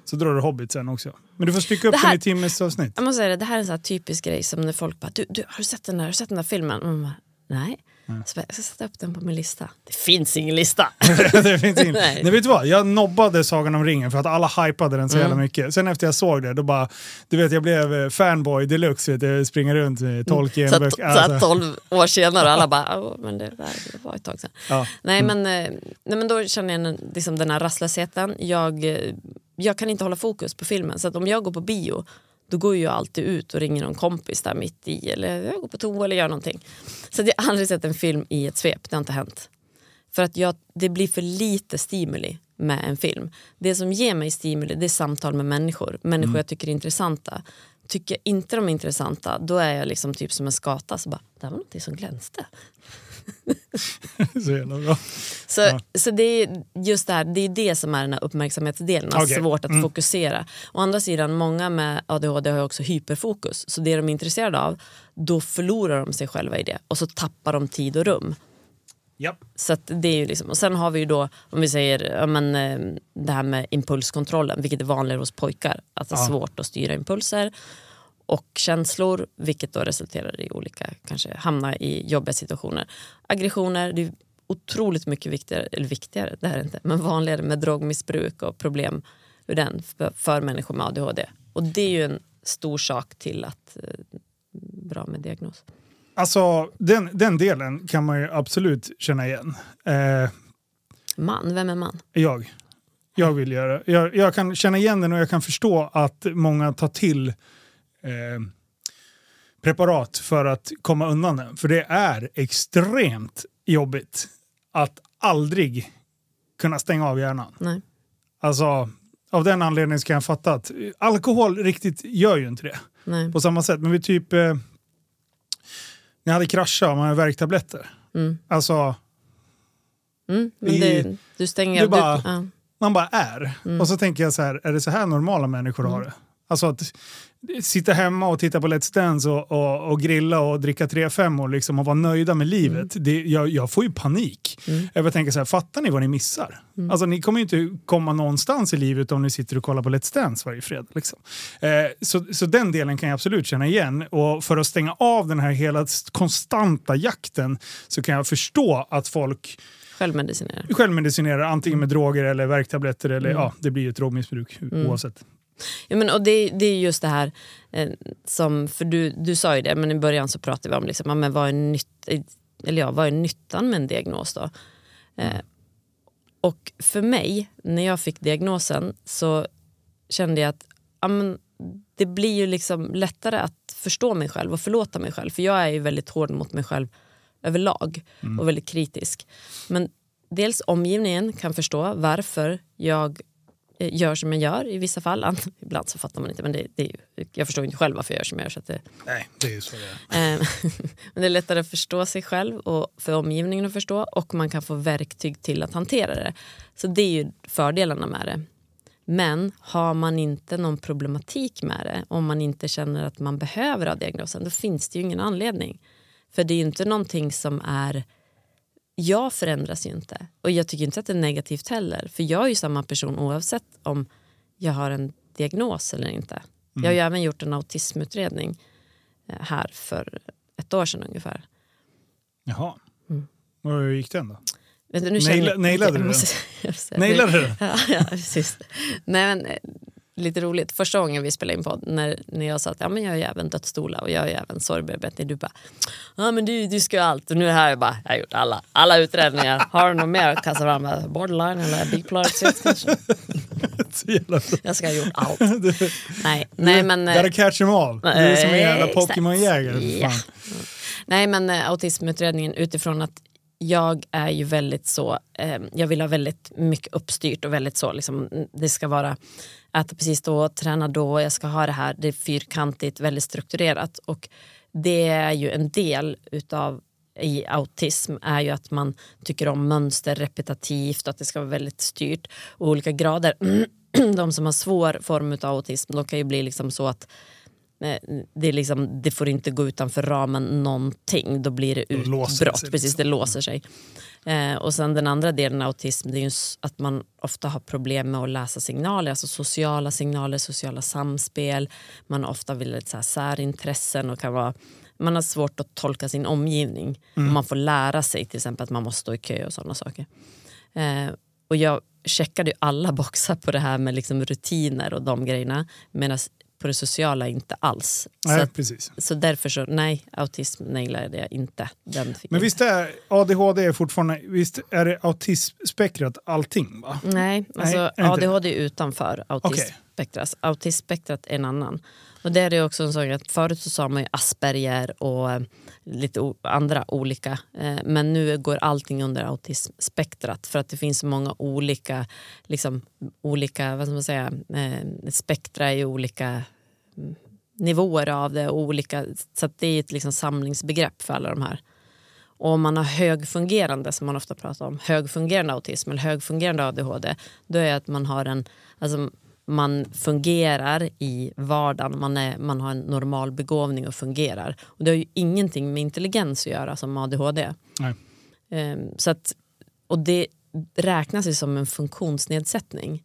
Så drar du Hobbit sen också. Men du får stycka upp Mm. Det här- den i timmes avsnitt. Jag måste säga det, det här är en sån här typisk grej som när folk bara, du, du, har, du sett den där, har du sett den där filmen? Och man bara, Nej. Så bara, jag ska sätta upp den på min lista. Det finns ingen lista. [laughs] det finns ingen. [laughs] Nej. Nej. vet du vad? Jag nobbade Sagan om ringen för att alla hypade den så Mm. jävla mycket. Sen efter jag såg det, då bara, du vet jag blev eh, fanboy deluxe, vet du, springer runt med Tolkien. Så att, böcker. så att Alltså, 12 år senare alla bara, [laughs] "Åh, men det, det var ett tag sedan. ja. Nej, men, eh, nej men då känner jag liksom den här rastlösheten. Jag, eh, jag kan inte hålla fokus på filmen. Så om jag går på bio då går jag alltid ut och ringer någon kompis där mitt i. Eller jag går på toa eller gör någonting. Så jag har aldrig sett en film i ett svep. Det har inte hänt. För att jag, det blir för lite stimuli med en film. Det som ger mig stimuli det är samtal med människor. Människor jag tycker är intressanta. Tycker jag inte de är intressanta då är jag liksom typ som en skata. Så bara, det här var något som glänste. [laughs] så jävla bra. Så, Ja. så det är just det här, det är det som är den här uppmärksamhetsdelen, att Okej. svårt att Mm. fokusera. Å andra sidan, många med ADHD har också hyperfokus. Så det de är intresserade av, då förlorar de sig själva i det. Och så tappar de tid och rum. Ja. Så det är ju liksom, och sen har vi ju då, om vi säger ja, men, eh, det här med impulskontrollen, vilket är vanligare hos pojkar. Att det är Ja. svårt att styra impulser och känslor, vilket då resulterar i olika, kanske hamna i jobbiga situationer. Aggressioner, det är otroligt mycket viktigare, eller viktigare, det här är inte, men vanligare med drogmissbruk och problem ur den för, för människor med ADHD. Och det är ju en stor sak till att eh, bra med diagnos. Alltså den, den delen kan man ju absolut känna igen. Eh, Man, vem är man? jag. Jag vill göra. Jag, jag kan känna igen den och jag kan förstå att många tar till preparat för att komma undan den. För det är extremt jobbigt att aldrig kunna stänga av hjärnan. Nej. Alltså, av den anledningen kan jag fatta att alkohol riktigt gör ju inte det Nej. på samma sätt. Men vi typ, eh, jag hade kraschat och man hade värktabletter. Mm. Alltså, Mm, men I- det, du stänger av. bara- Du, ja. man bara är. Mm. Och så tänker jag så här, är det så här normala människor har det? Alltså att sitta hemma och titta på Let's Dance och, och, och grilla och dricka 3-5 och, liksom och vara nöjda med livet. Det, jag, jag får ju panik. Mm. Jag tänker så här, fattar ni vad ni missar? Alltså ni kommer ju inte komma någonstans i livet om ni sitter och kollar på Let's Dance varje fredag. Liksom. Eh, så, så den delen kan jag absolut känna igen. Och för att stänga av den här hela konstanta jakten så kan jag förstå att folk Självmedicinerar. självmedicinerar antingen med droger eller värktabletter eller ja, det blir ju ett drogmissbruk oavsett. Ja, men, och det, det är just det här, eh, som, för du, du sa ju det, men i början så pratade vi om liksom, ja, men vad, är nytt, eller ja, vad är nyttan med en diagnos. Då? Eh, och för mig, när jag fick diagnosen så kände jag att ja, men, det blir ju liksom lättare att förstå mig själv och förlåta mig själv. För jag är ju väldigt hård mot mig själv överlag och väldigt kritisk. Men dels omgivningen kan förstå varför jag eh, gör som jag gör i vissa fall. An- [laughs] Ibland så fattar man inte, men det, det är ju, jag förstår inte själv varför jag gör som jag gör. Så att det, Nej, det är så det är. eh, [laughs] men det är lättare att förstå sig själv och för omgivningen att förstå och man kan få verktyg till att hantera det. Så det är ju fördelarna med det. Men har man inte någon problematik med det, om man inte känner att man behöver ha diagnosen, då finns det ju ingen anledning. För det är ju inte någonting som är... Jag förändras ju inte. Och jag tycker inte att det är negativt heller. För jag är ju samma person oavsett om jag har en diagnos eller inte. Jag har ju även gjort en autismutredning eh, här för ett år sedan ungefär. Jaha. Och Hur gick den då? Nu Naila- [laughs] nailade du den? Nailade [laughs] du? Ja, ja precis. Nej, men, eh, lite roligt, första gången vi spelade in podd när, när jag sa att ja, men jag är ju även dödsstolar och jag är ju även sorgbearbetning. Du bara, ja men du, du ska ju allt. Och nu är här jag bara, jag har gjort alla, alla utredningar. Har du något mer att kasta fram? Borderline eller bipolar exit kanske? [laughs] Jävla. Jag ska ha gjort allt. [laughs] Du, Nej, nej men... eh, gotta catch them all. Du är som en jävla Eh, exakt. Pokémon-jägare. fan. Nej men eh, autismutredningen utifrån att jag är ju väldigt så, eh, jag vill ha väldigt mycket uppstyrt och väldigt så, liksom, det ska vara äta precis då, träna då, jag ska ha det här, det är fyrkantigt, väldigt strukturerat och det är ju en del utav i autism är ju att man tycker om mönster repetitivt och att det ska vara väldigt styrt och olika grader. [clears throat] De som har svår form av autism de kan ju bli liksom så att Eh, det, är liksom, det får inte gå utanför ramen någonting, då blir det utbrott. Precis, liksom. det låser sig. Eh, och sen den andra delen av autism det är ju att man ofta har problem med att läsa signaler, alltså sociala signaler, sociala samspel. Man ofta vill så här särintressen och kan vara man har svårt att tolka sin omgivning. Mm. Och man får lära sig till exempel att man måste stå i kö och sådana saker. Eh, och jag checkade ju alla [laughs] boxar på det här med liksom rutiner och de grejerna. Medan på det sociala inte alls. Så, Nej, att, precis. så därför så, nej, autism nailade jag inte. Den Men visst är ADHD är fortfarande, visst är det autismspektrat allting va? Nej, alltså inte ADHD är utanför autismspektrat. Autismspektrat är en annan. Och det är också en sak att förut så sa man ju Asperger och eh, lite andra olika. Eh, men nu går allting under autismspektrat för att det finns så många olika, liksom, olika vad ska man säga, eh, spektra i olika mm, nivåer av det. Olika, så att det är ett liksom samlingsbegrepp för alla de här. Och om man har högfungerande, som man ofta pratar om, högfungerande autism eller högfungerande ADHD, då är det att man har en, alltså man fungerar i vardagen, man, är, man har en normal begåvning och fungerar. Och det har ju ingenting med intelligens att göra som ADHD. Nej. Ehm, så att, och det räknas ju som en funktionsnedsättning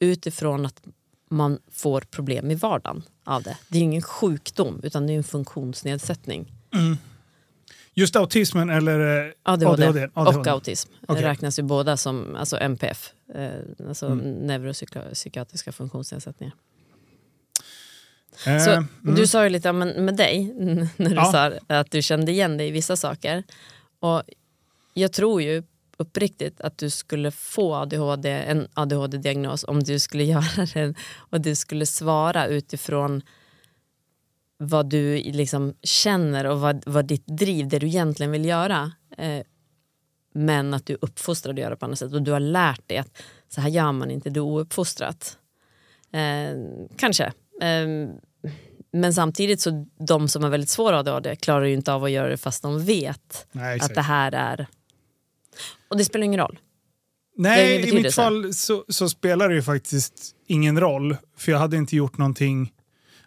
utifrån att man får problem i vardagen av det. Det är ju ingen sjukdom utan det är en funktionsnedsättning. Just autismen eller eh, ADHD, ADHD? och autism Okej. räknas ju båda som alltså NPF, eh, alltså Mm. neuropsykiatriska funktionsnedsättningar. Eh, Så, mm. Du sa ju lite om med dig, [laughs] när du Ja. sa att du kände igen dig i vissa saker. Och jag tror ju uppriktigt att du skulle få ADHD, en ADHD-diagnos om du skulle [laughs] göra den och du skulle svara utifrån vad du liksom känner och vad, vad ditt driv, det du egentligen vill göra. Eh, men att du är uppfostrad att göra på annat sätt och du har lärt dig att så här gör man inte, du är ouppfostrat. Eh, kanske. Eh, men samtidigt så de som har väldigt svår ADHD klarar ju inte av att göra det fast de vet Nej, att det här är... Och det spelar ingen roll. Nej, i mitt fall så, så spelar det ju faktiskt ingen roll. För jag hade inte gjort någonting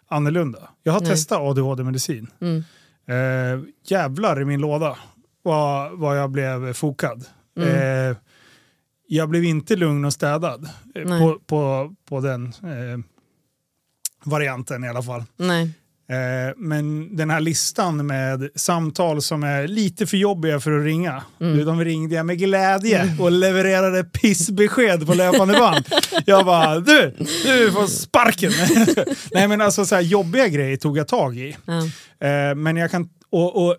annorlunda. Jag har Nej. testat ADHD-medicin. Mm. Eh, jävlar i min låda vad, vad jag blev fokad. Mm. Eh, jag blev inte lugn och städad eh, på, på, på den eh, varianten i alla fall. Nej. Eh, men den här listan med samtal som är lite för jobbiga för att ringa. Mm. Du, de ringde jag med glädje och levererade pissbesked på löpande band. [laughs] jag bara, du, du får sparken. [laughs] Nej men alltså så här, jobbiga grejer tog jag tag i. Eh, men jag kan, och, och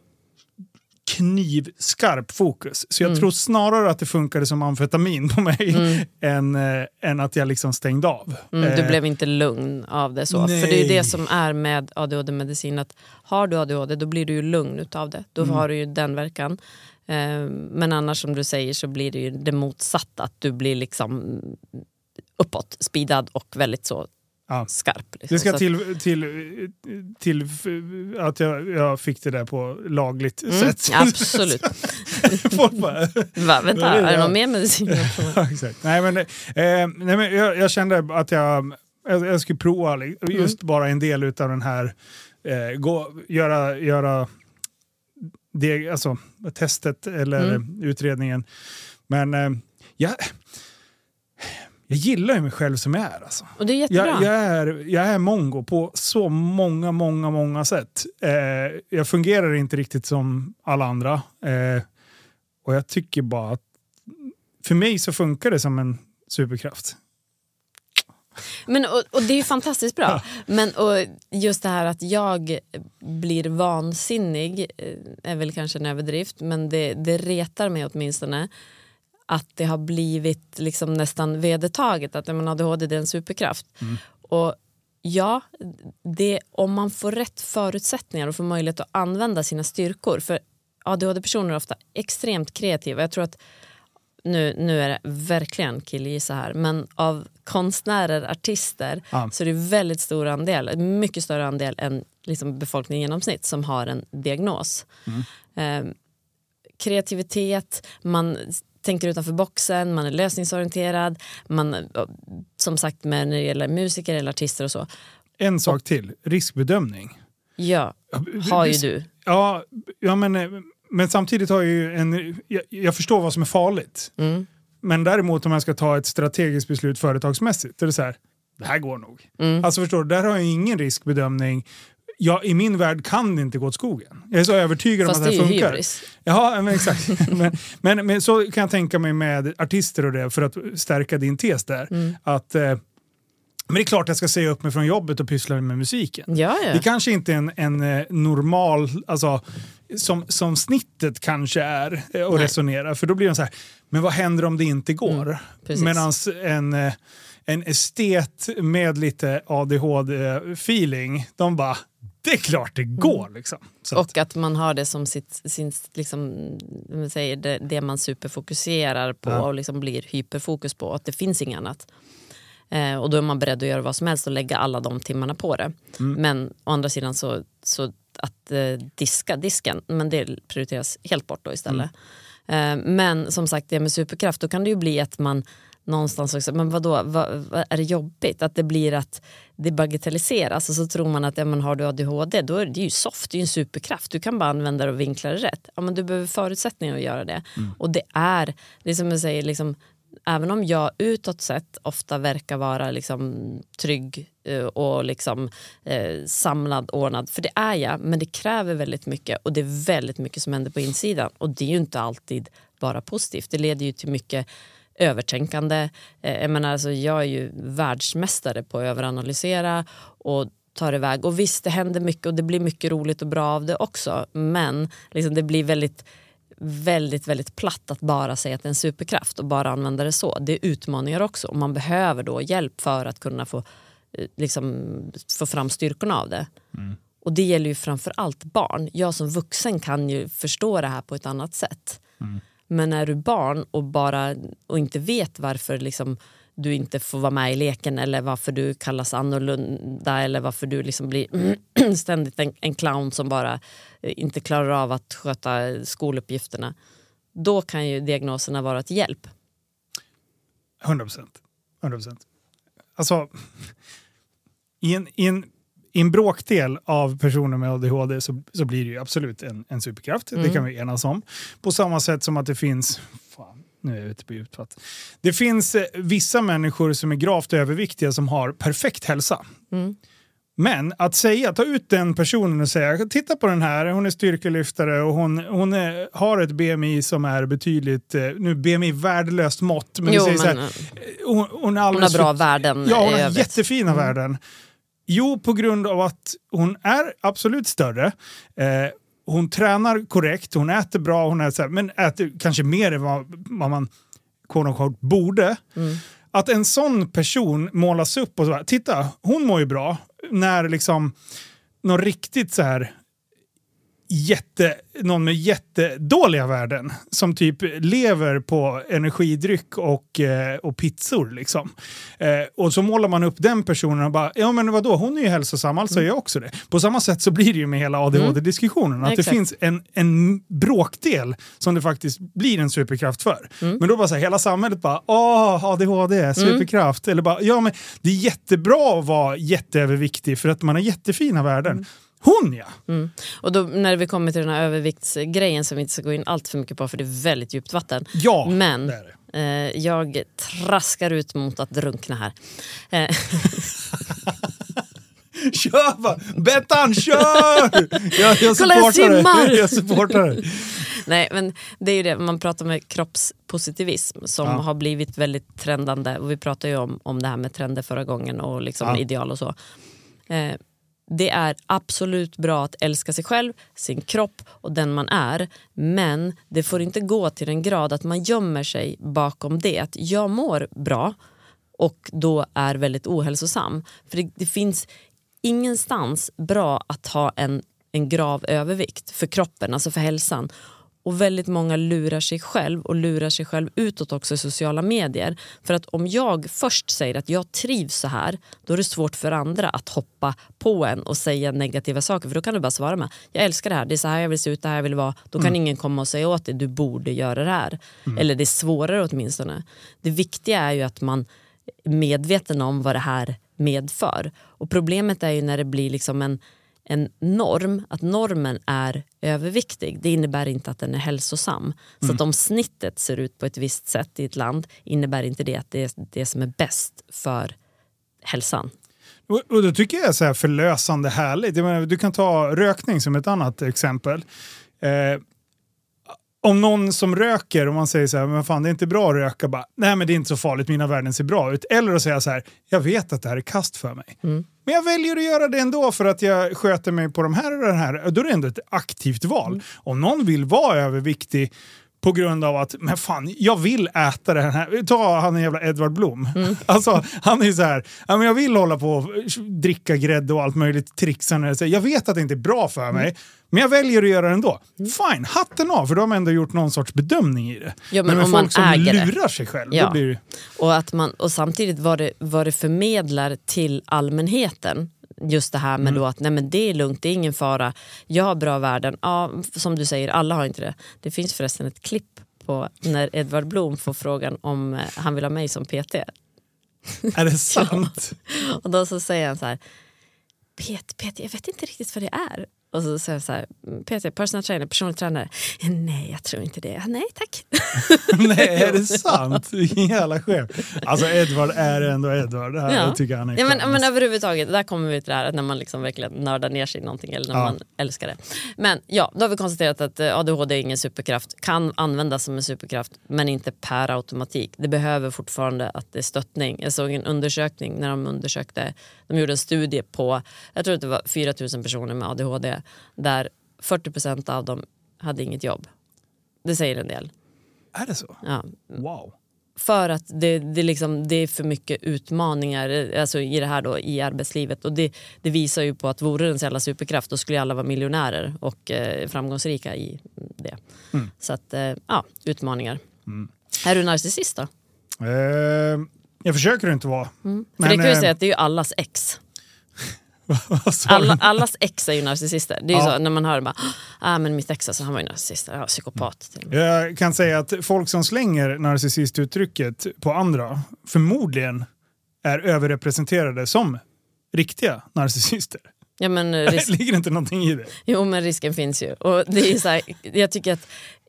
knivskarp fokus. Så jag tror snarare att det funkade som amfetamin på mig än, eh, än att jag liksom stängde av. Mm, du Eh, blev inte lugn av det så. För det är ju nej. det som är med ADHD-medicin. att Har du ADHD då blir du ju lugn utav det. Då Mm. har du ju den verkan. Eh, Men annars som du säger så blir det ju det motsatta. Att du blir liksom uppåt, speedad och väldigt så Ja. skarp. Liksom. Det ska till, till, till att jag, jag fick det där på lagligt Mm, sätt. [laughs] absolut. [laughs] Folk bara, Va, vänta, är det någon mer medicin? [laughs] exakt. Nej, men, eh, nej, men jag, jag kände att jag, jag, jag skulle prova li- Mm. just bara en del av den här, eh, gå, göra, göra det, alltså, testet eller Mm. utredningen. Men eh, jag, jag gillar ju mig själv som jag är. Alltså. Och det är jättebra. Jag, jag, är, jag är mongo på så många, många, många sätt. Eh, jag fungerar inte riktigt som alla andra. Eh, Och jag tycker bara att för mig så funkar det som en superkraft. Men, och, och det är ju fantastiskt bra. Men och just det här att jag blir vansinnig eh, är väl kanske en överdrift men det, det retar mig åtminstone att det har blivit liksom nästan vedertaget att men ADHD är en superkraft. Och ja, det, om man får rätt förutsättningar och får möjlighet att använda sina styrkor. För ADHD-personer är ofta extremt kreativa. Jag tror att nu, nu är det verkligen killgissa här, men av konstnärer, artister Ja. så är det väldigt stor andel, mycket större andel än liksom befolkningen i genomsnitt som har en diagnos. Eh, kreativitet, man tänker utanför boxen, man är lösningsorienterad, man, som sagt med när det gäller musiker eller artister och så. En sak till, riskbedömning. Ja, har ju du. Ja, ja men, eh, men samtidigt har jag ju en... Jag, jag förstår vad som är farligt. Mm. Men däremot om jag ska ta ett strategiskt beslut företagsmässigt, då är det så här, det här går nog. Mm. Alltså förstår du, där har jag ingen riskbedömning. Jag, I min värld kan det inte gå åt skogen. Jag är så övertygad Fast om det att det ju funkar. hybris. Ja, men exakt. [laughs] men, men, men så kan jag tänka mig med artister och det, för att stärka din tes där. Mm. Att, eh, men det är klart jag ska säga upp mig från jobbet och pyssla med musiken. Ja, ja. Det kanske inte är en, en eh, normal, alltså som, som snittet kanske är eh, att Nej. resonera. För då blir de så här, men vad händer om det inte går? Mm. Medan en, eh, en estet med lite ADHD-feeling, de bara, det är klart det går. Liksom. Så Och att man har det som sitt, sin, liksom, om man säger, det, det man superfokuserar på Ja. och liksom blir hyperfokus på. Att det finns inget annat. Eh, och då är man beredd att göra vad som helst och lägga alla de timmarna på det. Mm. Men å andra sidan så, så att eh, diska disken, men det prioriteras helt bort då istället. Mm. Eh, men som sagt, det med superkraft, då kan det ju bli att man någonstans också, men vadå, vad, vad, är det jobbigt? Att det blir att det bagatelliseras och så tror man att ja, men har du ADHD då är det ju soft, det är ju en superkraft. Du kan bara använda det och vinkla det rätt. Ja, men du behöver förutsättningar att göra det. Och det är, det är som jag säger, liksom, även om jag utåt sett ofta verkar vara liksom, trygg eh, och liksom, eh, samlad, ordnad, för det är jag, men det kräver väldigt mycket och det är väldigt mycket som händer på insidan och det är ju inte alltid bara positivt. Det leder ju till mycket övertänkande. Eh, jag, menar, alltså, jag är ju världsmästare på att överanalysera och tar iväg. Och visst, det händer mycket och det blir mycket roligt och bra av det också. Men liksom, det blir väldigt, väldigt, väldigt platt att bara säga att det är en superkraft och bara använda det så. Det är utmaningar också och man behöver då hjälp för att kunna få, eh, liksom, få fram styrkorna av det. Och det gäller ju framför allt barn. Jag som vuxen kan ju förstå det här på ett annat sätt. Men är du barn och, bara, och inte vet varför liksom, du inte får vara med i leken eller varför du kallas annorlunda eller varför du liksom blir [clears throat] ständigt en, en clown som bara eh, inte klarar av att sköta skoluppgifterna. Då kan ju diagnoserna vara till hjälp. 100 procent. 100 procent. Alltså, i en, i, en, i en bråkdel av personer med ADHD så, så blir det ju absolut en, en superkraft. Det kan vi enas om. På samma sätt som att det finns... Fan, nu är jag ute på djupt. Det finns eh, vissa människor som är gravt överviktiga som har perfekt hälsa. Men att säga, ta ut den personen och säga titta på den här, hon är styrkelyftare och hon, hon är, har ett BMI som är betydligt, eh, nu BMI värdelöst mått, men, Jo, säger så men, här, eh, hon, hon är hon har bra för- värden Ja, hon har jättefina värden. Jo, på grund av att hon är absolut större. Eh, hon tränar korrekt, hon äter bra, hon så här, men äter kanske mer än vad, vad man quote unquote, borde. Att en sån person målas upp och så här, titta, hon mår ju bra. När liksom någon riktigt så här jätte, någon med jättedåliga värden som typ lever på energidryck och, eh, och pizzor. Liksom. Eh, och så målar man upp den personen och bara, ja men vadå, hon är ju hälsosam, alltså är jag också det. På samma sätt så blir det ju med hela ADHD-diskussionen, att det Exakt. finns en, en bråkdel som det faktiskt blir en superkraft för. Men då bara så här, hela samhället bara, åh, ADHD, superkraft. Eller bara, ja men det är jättebra att vara jätteöverviktig för att man har jättefina värden. Hon ja! Mm. Och då, när vi kommer till den här överviktsgrejen som vi inte ska gå in allt för mycket på för det är väldigt djupt vatten. Ja, Men det är det. eh, jag traskar ut mot att drunkna här. Eh, [laughs] Kör bara! Bettan, kör! Jag, jag Kolla, jag simmar! Jag supportar. [laughs] Nej, men det är ju det, man pratar med kroppspositivism som Ja. har blivit väldigt trendande. Och vi pratade ju om, om det här med trender förra gången och liksom Ja. ideal och så. Eh, det är absolut bra att älska sig själv, sin kropp och den man är. Men det får inte gå till en grad att man gömmer sig bakom det. Att jag mår bra och då är väldigt ohälsosam. För det, det finns ingenstans bra att ha en, en grav övervikt för kroppen, alltså för hälsan. Och väldigt många lurar sig själv och lurar sig själv utåt också i sociala medier. För att om jag först säger att jag trivs så här, då är det svårt för andra att hoppa på en och säga negativa saker. För då kan du bara svara med, jag älskar det här, det är så här jag vill se ut, det här jag vill vara. Då kan ingen komma och säga åt dig, du borde göra det här. Eller det är svårare åtminstone. Det viktiga är ju att man är medveten om vad det här medför. Och problemet är ju när det blir liksom en, en norm, att normen är överviktig. Det innebär inte att den är hälsosam. Så att om snittet ser ut på ett visst sätt i ett land innebär inte det att det är det som är bäst för hälsan. Och, och då tycker jag är så här förlösande härligt. Menar, du kan ta rökning som ett annat exempel. Eh, om någon som röker och man säger så här, men fan det är inte bra att röka, bara, nej men det är inte så farligt, mina värden ser bra ut. Eller att säga så här, jag vet att det här är kast för mig. Men jag väljer att göra det ändå för att jag sköter mig på de här och den här. Då är det ändå ett aktivt val. Om någon vill vara överviktig på grund av att, men fan, jag vill äta det här. Ta han en jävla Edvard Blom. [laughs] Alltså, han är ju så här, ja, men jag vill hålla på och dricka grädde och allt möjligt trixande. Jag vet att det inte är bra för mig, men jag väljer att göra det ändå. Fine, hatten av, för då har man ändå gjort någon sorts bedömning i det. Ja, men med om man folk som äger det. lurar sig själv, Ja. då blir det... Och, att man, och samtidigt vad det, vad det förmedlar till allmänheten. Just det här med då att nej men det är lugnt, det är ingen fara. Jag har bra värden. Ja, som du säger, alla har inte det. Det finns förresten ett klipp på när Edvard Blom får frågan om eh, han vill ha mig som PT. Är det [laughs] sant? Och då så säger han så här, PT, PT, jag vet inte riktigt vad det är. Och så säger jag så här, PT, personal trainer, personlig tränare. Nej, jag tror inte det. Nej, tack. [laughs] Nej, är det sant? Vilken jävla chef. Alltså Edvard är ändå Edvard. Det här Ja. jag tycker han är Ja, men, men överhuvudtaget, där kommer vi till det här att när man liksom verkligen nördar ner sig i någonting eller när Ja. man älskar det. Men ja, då har vi konstaterat att eh, ADHD är ingen superkraft, kan användas som en superkraft men inte per automatik. Det behöver fortfarande att det är stöttning. Jag såg en undersökning när de undersökte, de gjorde en studie på, jag tror att det var 4000 personer med ADHD där 40% av dem hade inget jobb. Det säger en del. Är det så? Ja, Wow. för att det, det, liksom, det är för mycket utmaningar eh, alltså i det här då, i arbetslivet. Och det, det visar ju på att vore det en jävla superkraft då skulle alla vara miljonärer och eh, framgångsrika i det. Så att, eh, ja, utmaningar. Är du narcissist då? Eh, jag försöker inte vara. För Men, det kan vi eh, säga att det är ju allas ex. [laughs] Alla, allas ex är ju narcissister. Det är ju Ja. så när man hör bara, ah, men mitt ex alltså, han var ju narcissist, ja, psykopat. Med." Jag kan säga att folk som slänger narcissistuttrycket på andra förmodligen är överrepresenterade som riktiga narcissister. Ja, men, [laughs] risk, Ligger inte någonting i det? Jo men risken finns ju. Och det är så här, jag tycker att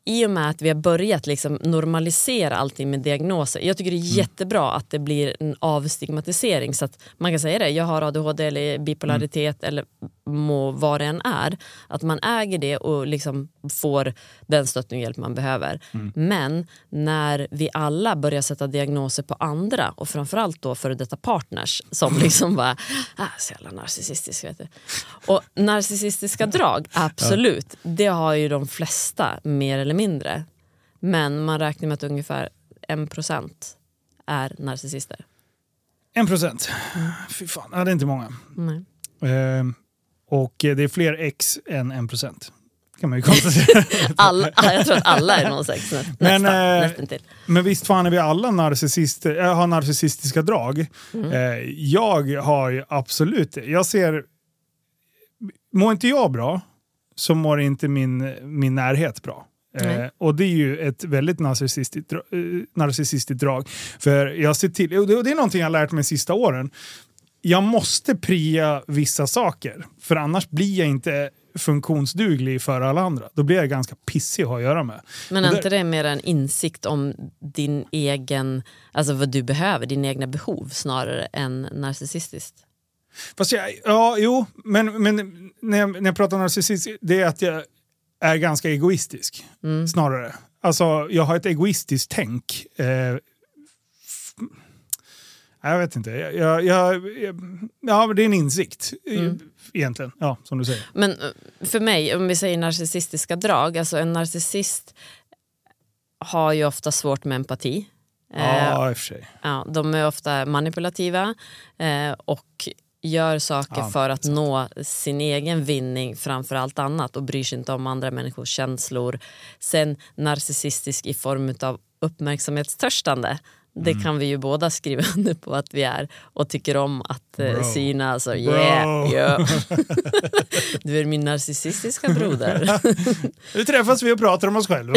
i och med att vi har börjat liksom normalisera allting med diagnoser. Jag tycker det är jättebra att det blir en avstigmatisering så att man kan säga det, jag har ADHD eller bipolaritet eller må vad det än är. Att man äger det och liksom får den stöttning och hjälp man behöver. Men när vi alla börjar sätta diagnoser på andra och framförallt då före detta partners som [laughs] liksom bara, ah, så jävla narcissistisk. Vet du. Och narcissistiska drag, absolut, det har ju de flesta mer eller mindre. Men man räknar med att ungefär en procent är narcissister. En procent. Fy fan, ja, det är inte många. Nej. Eh, och det är fler ex än en procent. Kan man ju konstatera. [laughs] Alla, jag tror att alla är någon sex nä- Men, nästan, eh, nästan. Men visst fan är vi alla narcissister, äh, har narcissistiska drag. Mm. Eh, jag har ju absolut. Jag ser... Mår inte jag bra så mår inte min, min närhet bra. Eh, och det är ju ett väldigt narcissistiskt, eh, narcissistiskt drag. För jag ser till, och det, och det är någonting jag har lärt mig de sista åren. Jag måste pria vissa saker, för annars blir jag inte funktionsduglig för alla andra. Då blir jag ganska pissig att ha att göra med. Men är inte det mer en insikt om din egen, alltså vad du behöver, dina egna behov snarare än narcissistiskt? Fast jag, ja, jo, men, men när, jag, när jag pratar narcissist, det är att jag, är ganska egoistisk. Mm. Snarare. Alltså, jag har ett egoistiskt tänk. Eh, jag vet inte. Jag, jag, jag, ja, det är en insikt. Mm. Egentligen, ja, som du säger. Men eh, för mig, om vi säger narcissistiska drag, alltså en narcissist har ju ofta svårt med empati. Eh, Ja, i och för sig. ja, de är ofta manipulativa eh, och gör saker Ja, för att nå sin egen vinning framför allt annat och bryr sig inte om andra människors känslor. Sen narcissistisk i form av uppmärksamhetstörstande. Det Mm. kan vi ju båda skriva [laughs] under på att vi är och tycker om att eh, synas. Och yeah, yeah. [laughs] [laughs] du är min narcissistiska broder. Nu träffas vi och pratar om oss själva.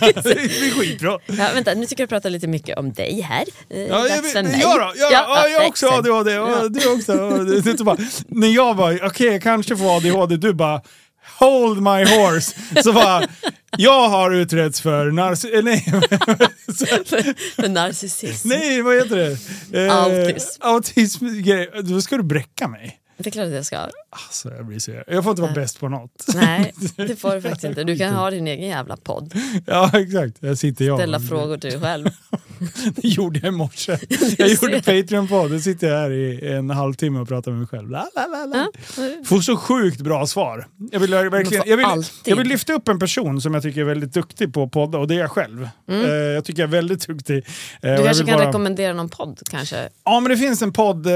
det blir skitbra. Ja, vänta, nu tycker jag prata lite mycket om dig här. Eh, Ja, jag, jag då? Ja, ja, jag också. ADHD. Ja. Du också. Det är så bara, när jag bara, okej jag kanske får ADHD, du bara hold my horse. Så bara, jag har utretts för narciss... Nej, [laughs] För narcissism. nej, vad heter det? Eh, Autism. Autism. Då ska du bräcka mig. Det är klart att jag ska. Alltså, jag, blir så, jag får inte vara bäst på något. Nej, det får du faktiskt inte. Du kan [laughs] ha din egen jävla podd. Ja, exakt. Där sitter jag. Ställa frågor till dig själv. [laughs] Det gjorde jag i morse. [laughs] Jag gjorde Patreon-podd. Då sitter jag här i en halvtimme och pratar med mig själv. La, la, la, la. Får så sjukt bra svar. Jag vill, verkligen, jag, vill, jag vill lyfta upp en person som jag tycker är väldigt duktig på att podda och det är jag själv. Eh, jag tycker jag är väldigt duktig. Eh, Du jag kanske kan bara- rekommendera någon podd kanske? Ja, men det finns en podd, eh,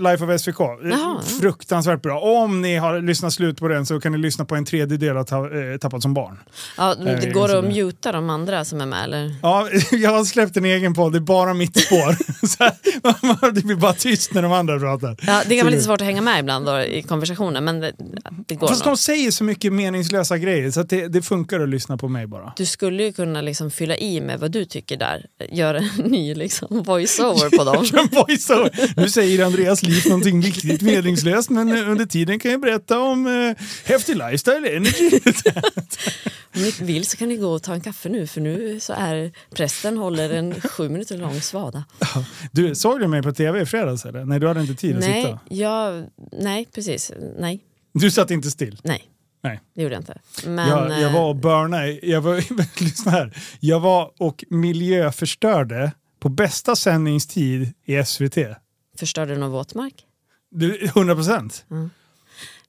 Life of SVK. Jaha. Fruktansvärt bra. Om ni har lyssnat slut på den så kan ni lyssna på en tredjedel av ta, eh, Tappat som barn. Ja, det går så att det- muta de andra som är med eller? Ja, [laughs] jag har släppt en egen podd, det är bara mitt spår. [laughs] så [laughs] det blir bara tyst när de andra pratar. Ja, det kan vara lite svårt att hänga med ibland då, i konversationen men det, det går Fast nog. de säger så mycket meningslösa grejer så att det, det funkar att lyssna på mig bara. Du skulle ju kunna liksom fylla i med vad du tycker där. Göra en ny liksom voice-over på dem. Voiceover. Nu säger Andreas liv någonting viktigt meningslöst men eh, under tiden kan jag berätta om eh, häftig lifestyle energy. [laughs] Om ni vill så kan ni gå och ta en kaffe nu för nu så är prästen håller en sju minuter lång svada. Du, såg du mig på tv i fredags eller? Nej, du hade inte tid att Nej, sitta. jag, nej, precis. Nej, Du satt inte still. nej. Nej. Det gjorde jag inte. Men, jag, jag eh, var och burnade, jag var, [laughs] lyssna här. Jag var och miljöförstörde på bästa sändningstid i SVT. Förstörde du någon våtmark? Du, 100 procent.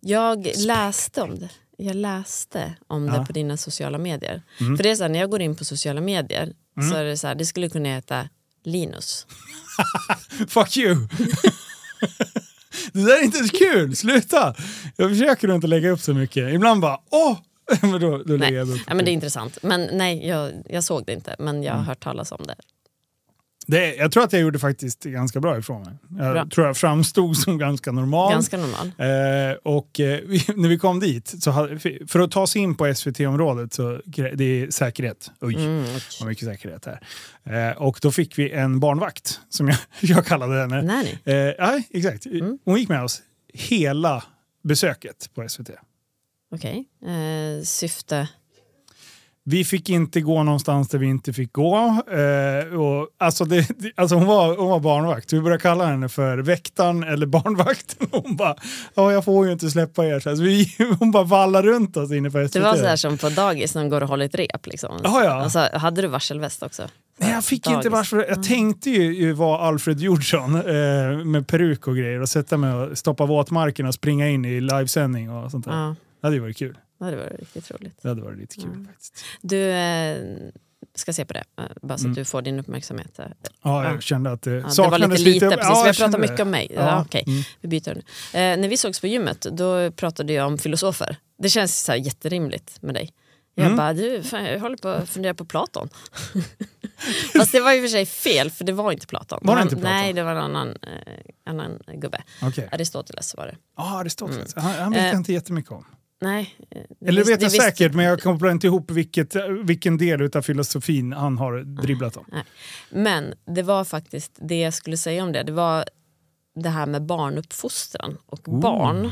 Jag läste om det. Jag läste om Ja. det på dina sociala medier. Mm. För det är så här, när jag går in på sociala medier så är det så här, det skulle kunna heta Linus. [laughs] Fuck you! [laughs] det där är inte kul, sluta! Jag försöker inte lägga upp så mycket. Ibland bara åh! [laughs] men då, då Nej. jag upp. Ja, men det är intressant. Men nej, jag, jag såg det inte. Men jag har Mm. hört talas om det. Det, jag tror att jag gjorde faktiskt ganska bra ifrån mig. Jag Bra. tror jag framstod [laughs] som ganska normal. Ganska normal. Eh, och eh, vi, [laughs] när vi kom dit, så hade, för att ta sig in på SVT-området så det är säkerhet. Oj, Mm. vad mycket säkerhet här. Eh, och då fick vi en barnvakt, som jag, [laughs] jag kallade henne. Nej, nej. Eh, ja, exakt. Mm. Hon gick med oss hela besöket på SVT. Okej. Eh, syfte? Vi fick inte gå någonstans där vi inte fick gå. Eh, och, alltså det, alltså hon, var, hon var barnvakt. Vi började kalla henne för väktaren eller barnvakten. [laughs] Hon bara, ja jag får ju inte släppa er. Så alltså, vi, [laughs] hon bara vallade runt oss inne på SVT. Det var så här som på dagis när de går och håller ett rep. Liksom. Ja, ja. Alltså, hade du varselväst också? Nej, jag fick inte Dagis. varför. Jag tänkte ju, ju vara Alfred Jordsson eh, med peruk och grejer och sätta mig och stoppa våtmarken och springa in i livesändning och sånt där. Ja, Det hade ju varit kul. Det hade varit riktigt roligt. Det hade varit lite kul Mm. faktiskt. Du eh, ska se på det, eh, bara så Mm. att du får din uppmärksamhet. eh. Ja, jag Ja. kände att det Ja, det var saknades lite lite, lite. precis. Ja, vi har pratat mycket det. om mig. Ja. Ja. okej. Mm. Vi byter nu. Eh, när vi sågs på gymmet då pratade jag om filosofer. Det känns så här jätterimligt med dig. Jag Mm. bara, du, fan, jag håller på att fundera på Platon. [laughs] Fast det var i och för sig fel, för det var inte Platon. Var det inte Platon? Nej, det var en annan, eh, annan gubbe. Okej. Aristoteles var det. Ja, Aristoteles. Han, han vet Eh, jag inte jättemycket om. Nej. eh, det Eller det vet jag visst- säkert, men jag kopplar inte ihop vilket, vilken del av filosofin han har dribblat om. Men det var faktiskt det jag skulle säga om det. Det var det här med barnuppfostran och Ooh. barn.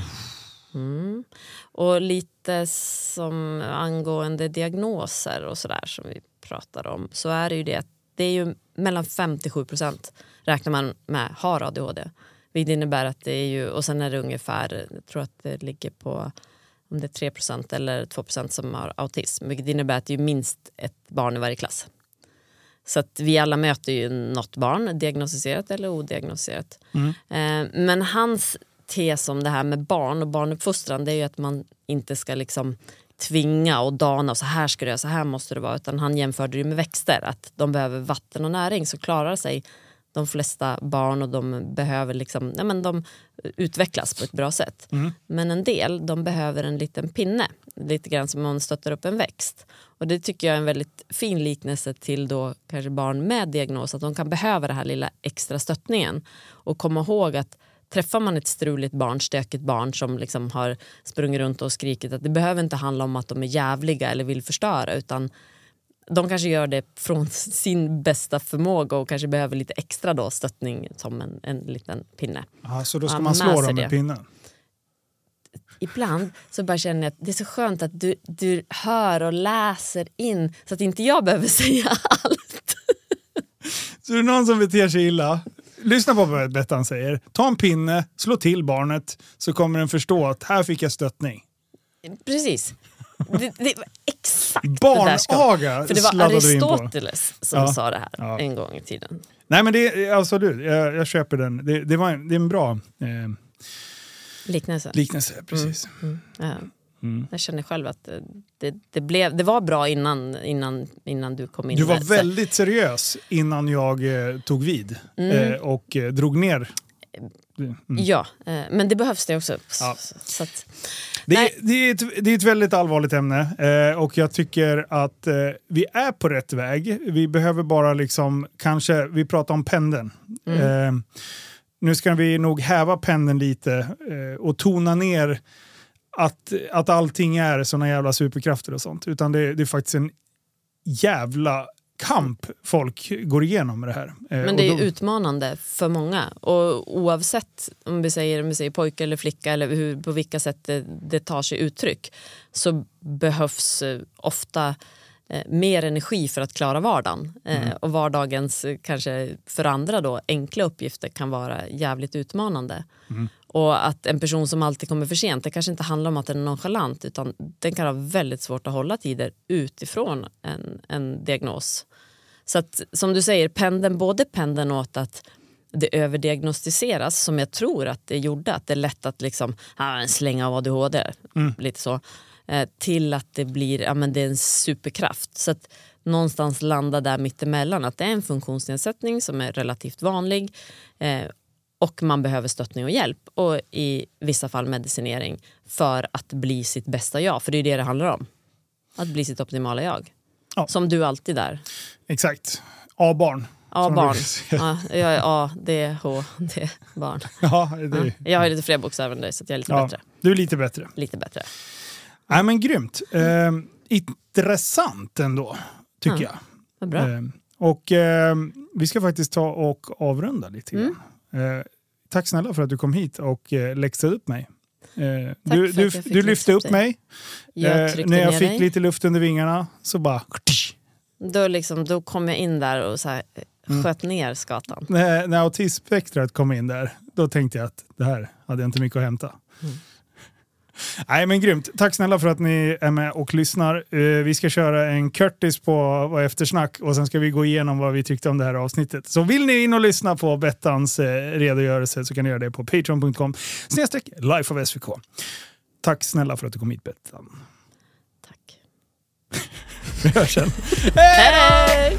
Mm. Och lite som angående diagnoser och sådär som vi pratar om så är det ju det att det är ju mellan 57 procent räknar man med har ADHD. Vilket innebär att det är ju, och sen är det ungefär, jag tror att det ligger på om det är 3% eller 2% som har autism. Vilket innebär att det är minst ett barn i varje klass. Så att vi alla möter ju något barn, diagnostiserat eller odiagnostiserat. Mm. Eh, men hans tes om det här med barn och barnuppfostran det är ju att man inte ska liksom tvinga och dana och så här ska du göra, så här måste det vara. Utan han jämförde det med växter, att de behöver vatten och näring så klarar sig de flesta barn och de behöver liksom, ja, men de utvecklas på ett bra sätt. Mm. Men en del de behöver en liten pinne, lite grann som man stöttar upp en växt. Och det tycker jag är en väldigt fin liknelse till då kanske barn med diagnos, att de kan behöva den här lilla extra stöttningen. Och komma ihåg att träffar man ett struligt barn, stökigt barn som liksom har sprungit runt och skrikit att det behöver inte handla om att de är jävliga eller vill förstöra utan de kanske gör det från sin bästa förmåga och kanske behöver lite extra då stöttning som en, en liten pinne. Ja, så då ska man med slå dem med det. pinnen? Ibland så bara känner jag att det är så skönt att du, du hör och läser in så att inte jag behöver [laughs] säga allt. Så är det någon som beter sig illa, lyssna på vad Bettan säger. Ta en pinne, slå till barnet så kommer den förstå att här fick jag stöttning. Precis. Det, det var exakt Barnaga För det var. Aristoteles som Ja. sa det här Ja. en gång i tiden. Nej men det är absolut, jag, jag köper den. Det, det, var en, det är en bra eh, Liknelse. liknelse. Precis. Ja. Mm. Jag känner själv att det, det, det, blev, det var bra innan, innan, innan du kom in. Du var. Så- väldigt seriös innan jag eh, tog vid Mm. eh, och eh, drog ner. Mm. Ja, eh, men det behövs det också. Ja. Så, så att, Det, är- det, är ett, det är ett väldigt allvarligt ämne eh, och jag tycker att eh, vi är på rätt väg. Vi behöver bara liksom, kanske, vi pratar om pendeln. Mm. Eh, nu ska vi nog häva pendeln lite eh, och tona ner att, att allting är såna jävla superkrafter och sånt. Utan det, det är faktiskt en jävla kamp folk går igenom med det här. Eh, men det är då- utmanande för många. Och oavsett om vi säger, om vi säger pojke eller flicka eller hur, på vilka sätt det, det tar sig uttryck så behövs eh, ofta eh, mer energi för att klara vardagen. Eh, Mm. och vardagens, eh, kanske för andra då, enkla uppgifter kan vara jävligt utmanande. Mm. Och att en person som alltid kommer för sent, det kanske inte handlar om att den är nonchalant utan den kan ha väldigt svårt att hålla tider utifrån en, en diagnos. Så att, som du säger, pendeln, både pendeln åt att det överdiagnostiseras, som jag tror att det gjorde, att det är lätt att liksom, ah, en släng av ADHD, lite så, eh, till att det blir ja, men det är en superkraft. Så att någonstans landa där mittemellan, att det är en funktionsnedsättning som är relativt vanlig eh, och man behöver stöttning och hjälp och i vissa fall medicinering för att bli sitt bästa jag, för det är det det handlar om. Att bli sitt optimala jag. Ja. Som du alltid är. Exakt. A-barn. Ja, Som barn. du säger. Ja, jag är A, D, H, D, barn. [laughs] Ja, det, Ja, jag har lite fler bokstäver än dig så jag är lite ja, bättre. du är lite bättre. Lite bättre. Nej men grymt. Eh, intressant ändå, tycker Ja, Vad bra. jag. Eh, och eh, vi ska faktiskt ta och avrunda lite grann. Mm. Eh, tack snälla för att du kom hit och eh, läxade upp mig. Eh, du du, du lyfte upp mig. Jag Eh, när jag fick dig. lite luft under vingarna så bara... Då, liksom, då kom jag in där och så här, Mm. sköt ner skatan. När, när autismspektrat kom in där, då tänkte jag att det här hade jag inte mycket att hämta. Mm. Nej men grymt. Tack snälla för att ni är med och lyssnar. Eh, vi ska köra en Curtis på vad eftersnack och sen ska vi gå igenom vad vi tyckte om det här avsnittet. Så vill ni in och lyssna på Bettans eh, redogörelse så kan ni göra det på patreon.com snedstreck life of SVK. Tack snälla för att du kom hit Bettan. Tack. [laughs] Vi hörs sen. Hej!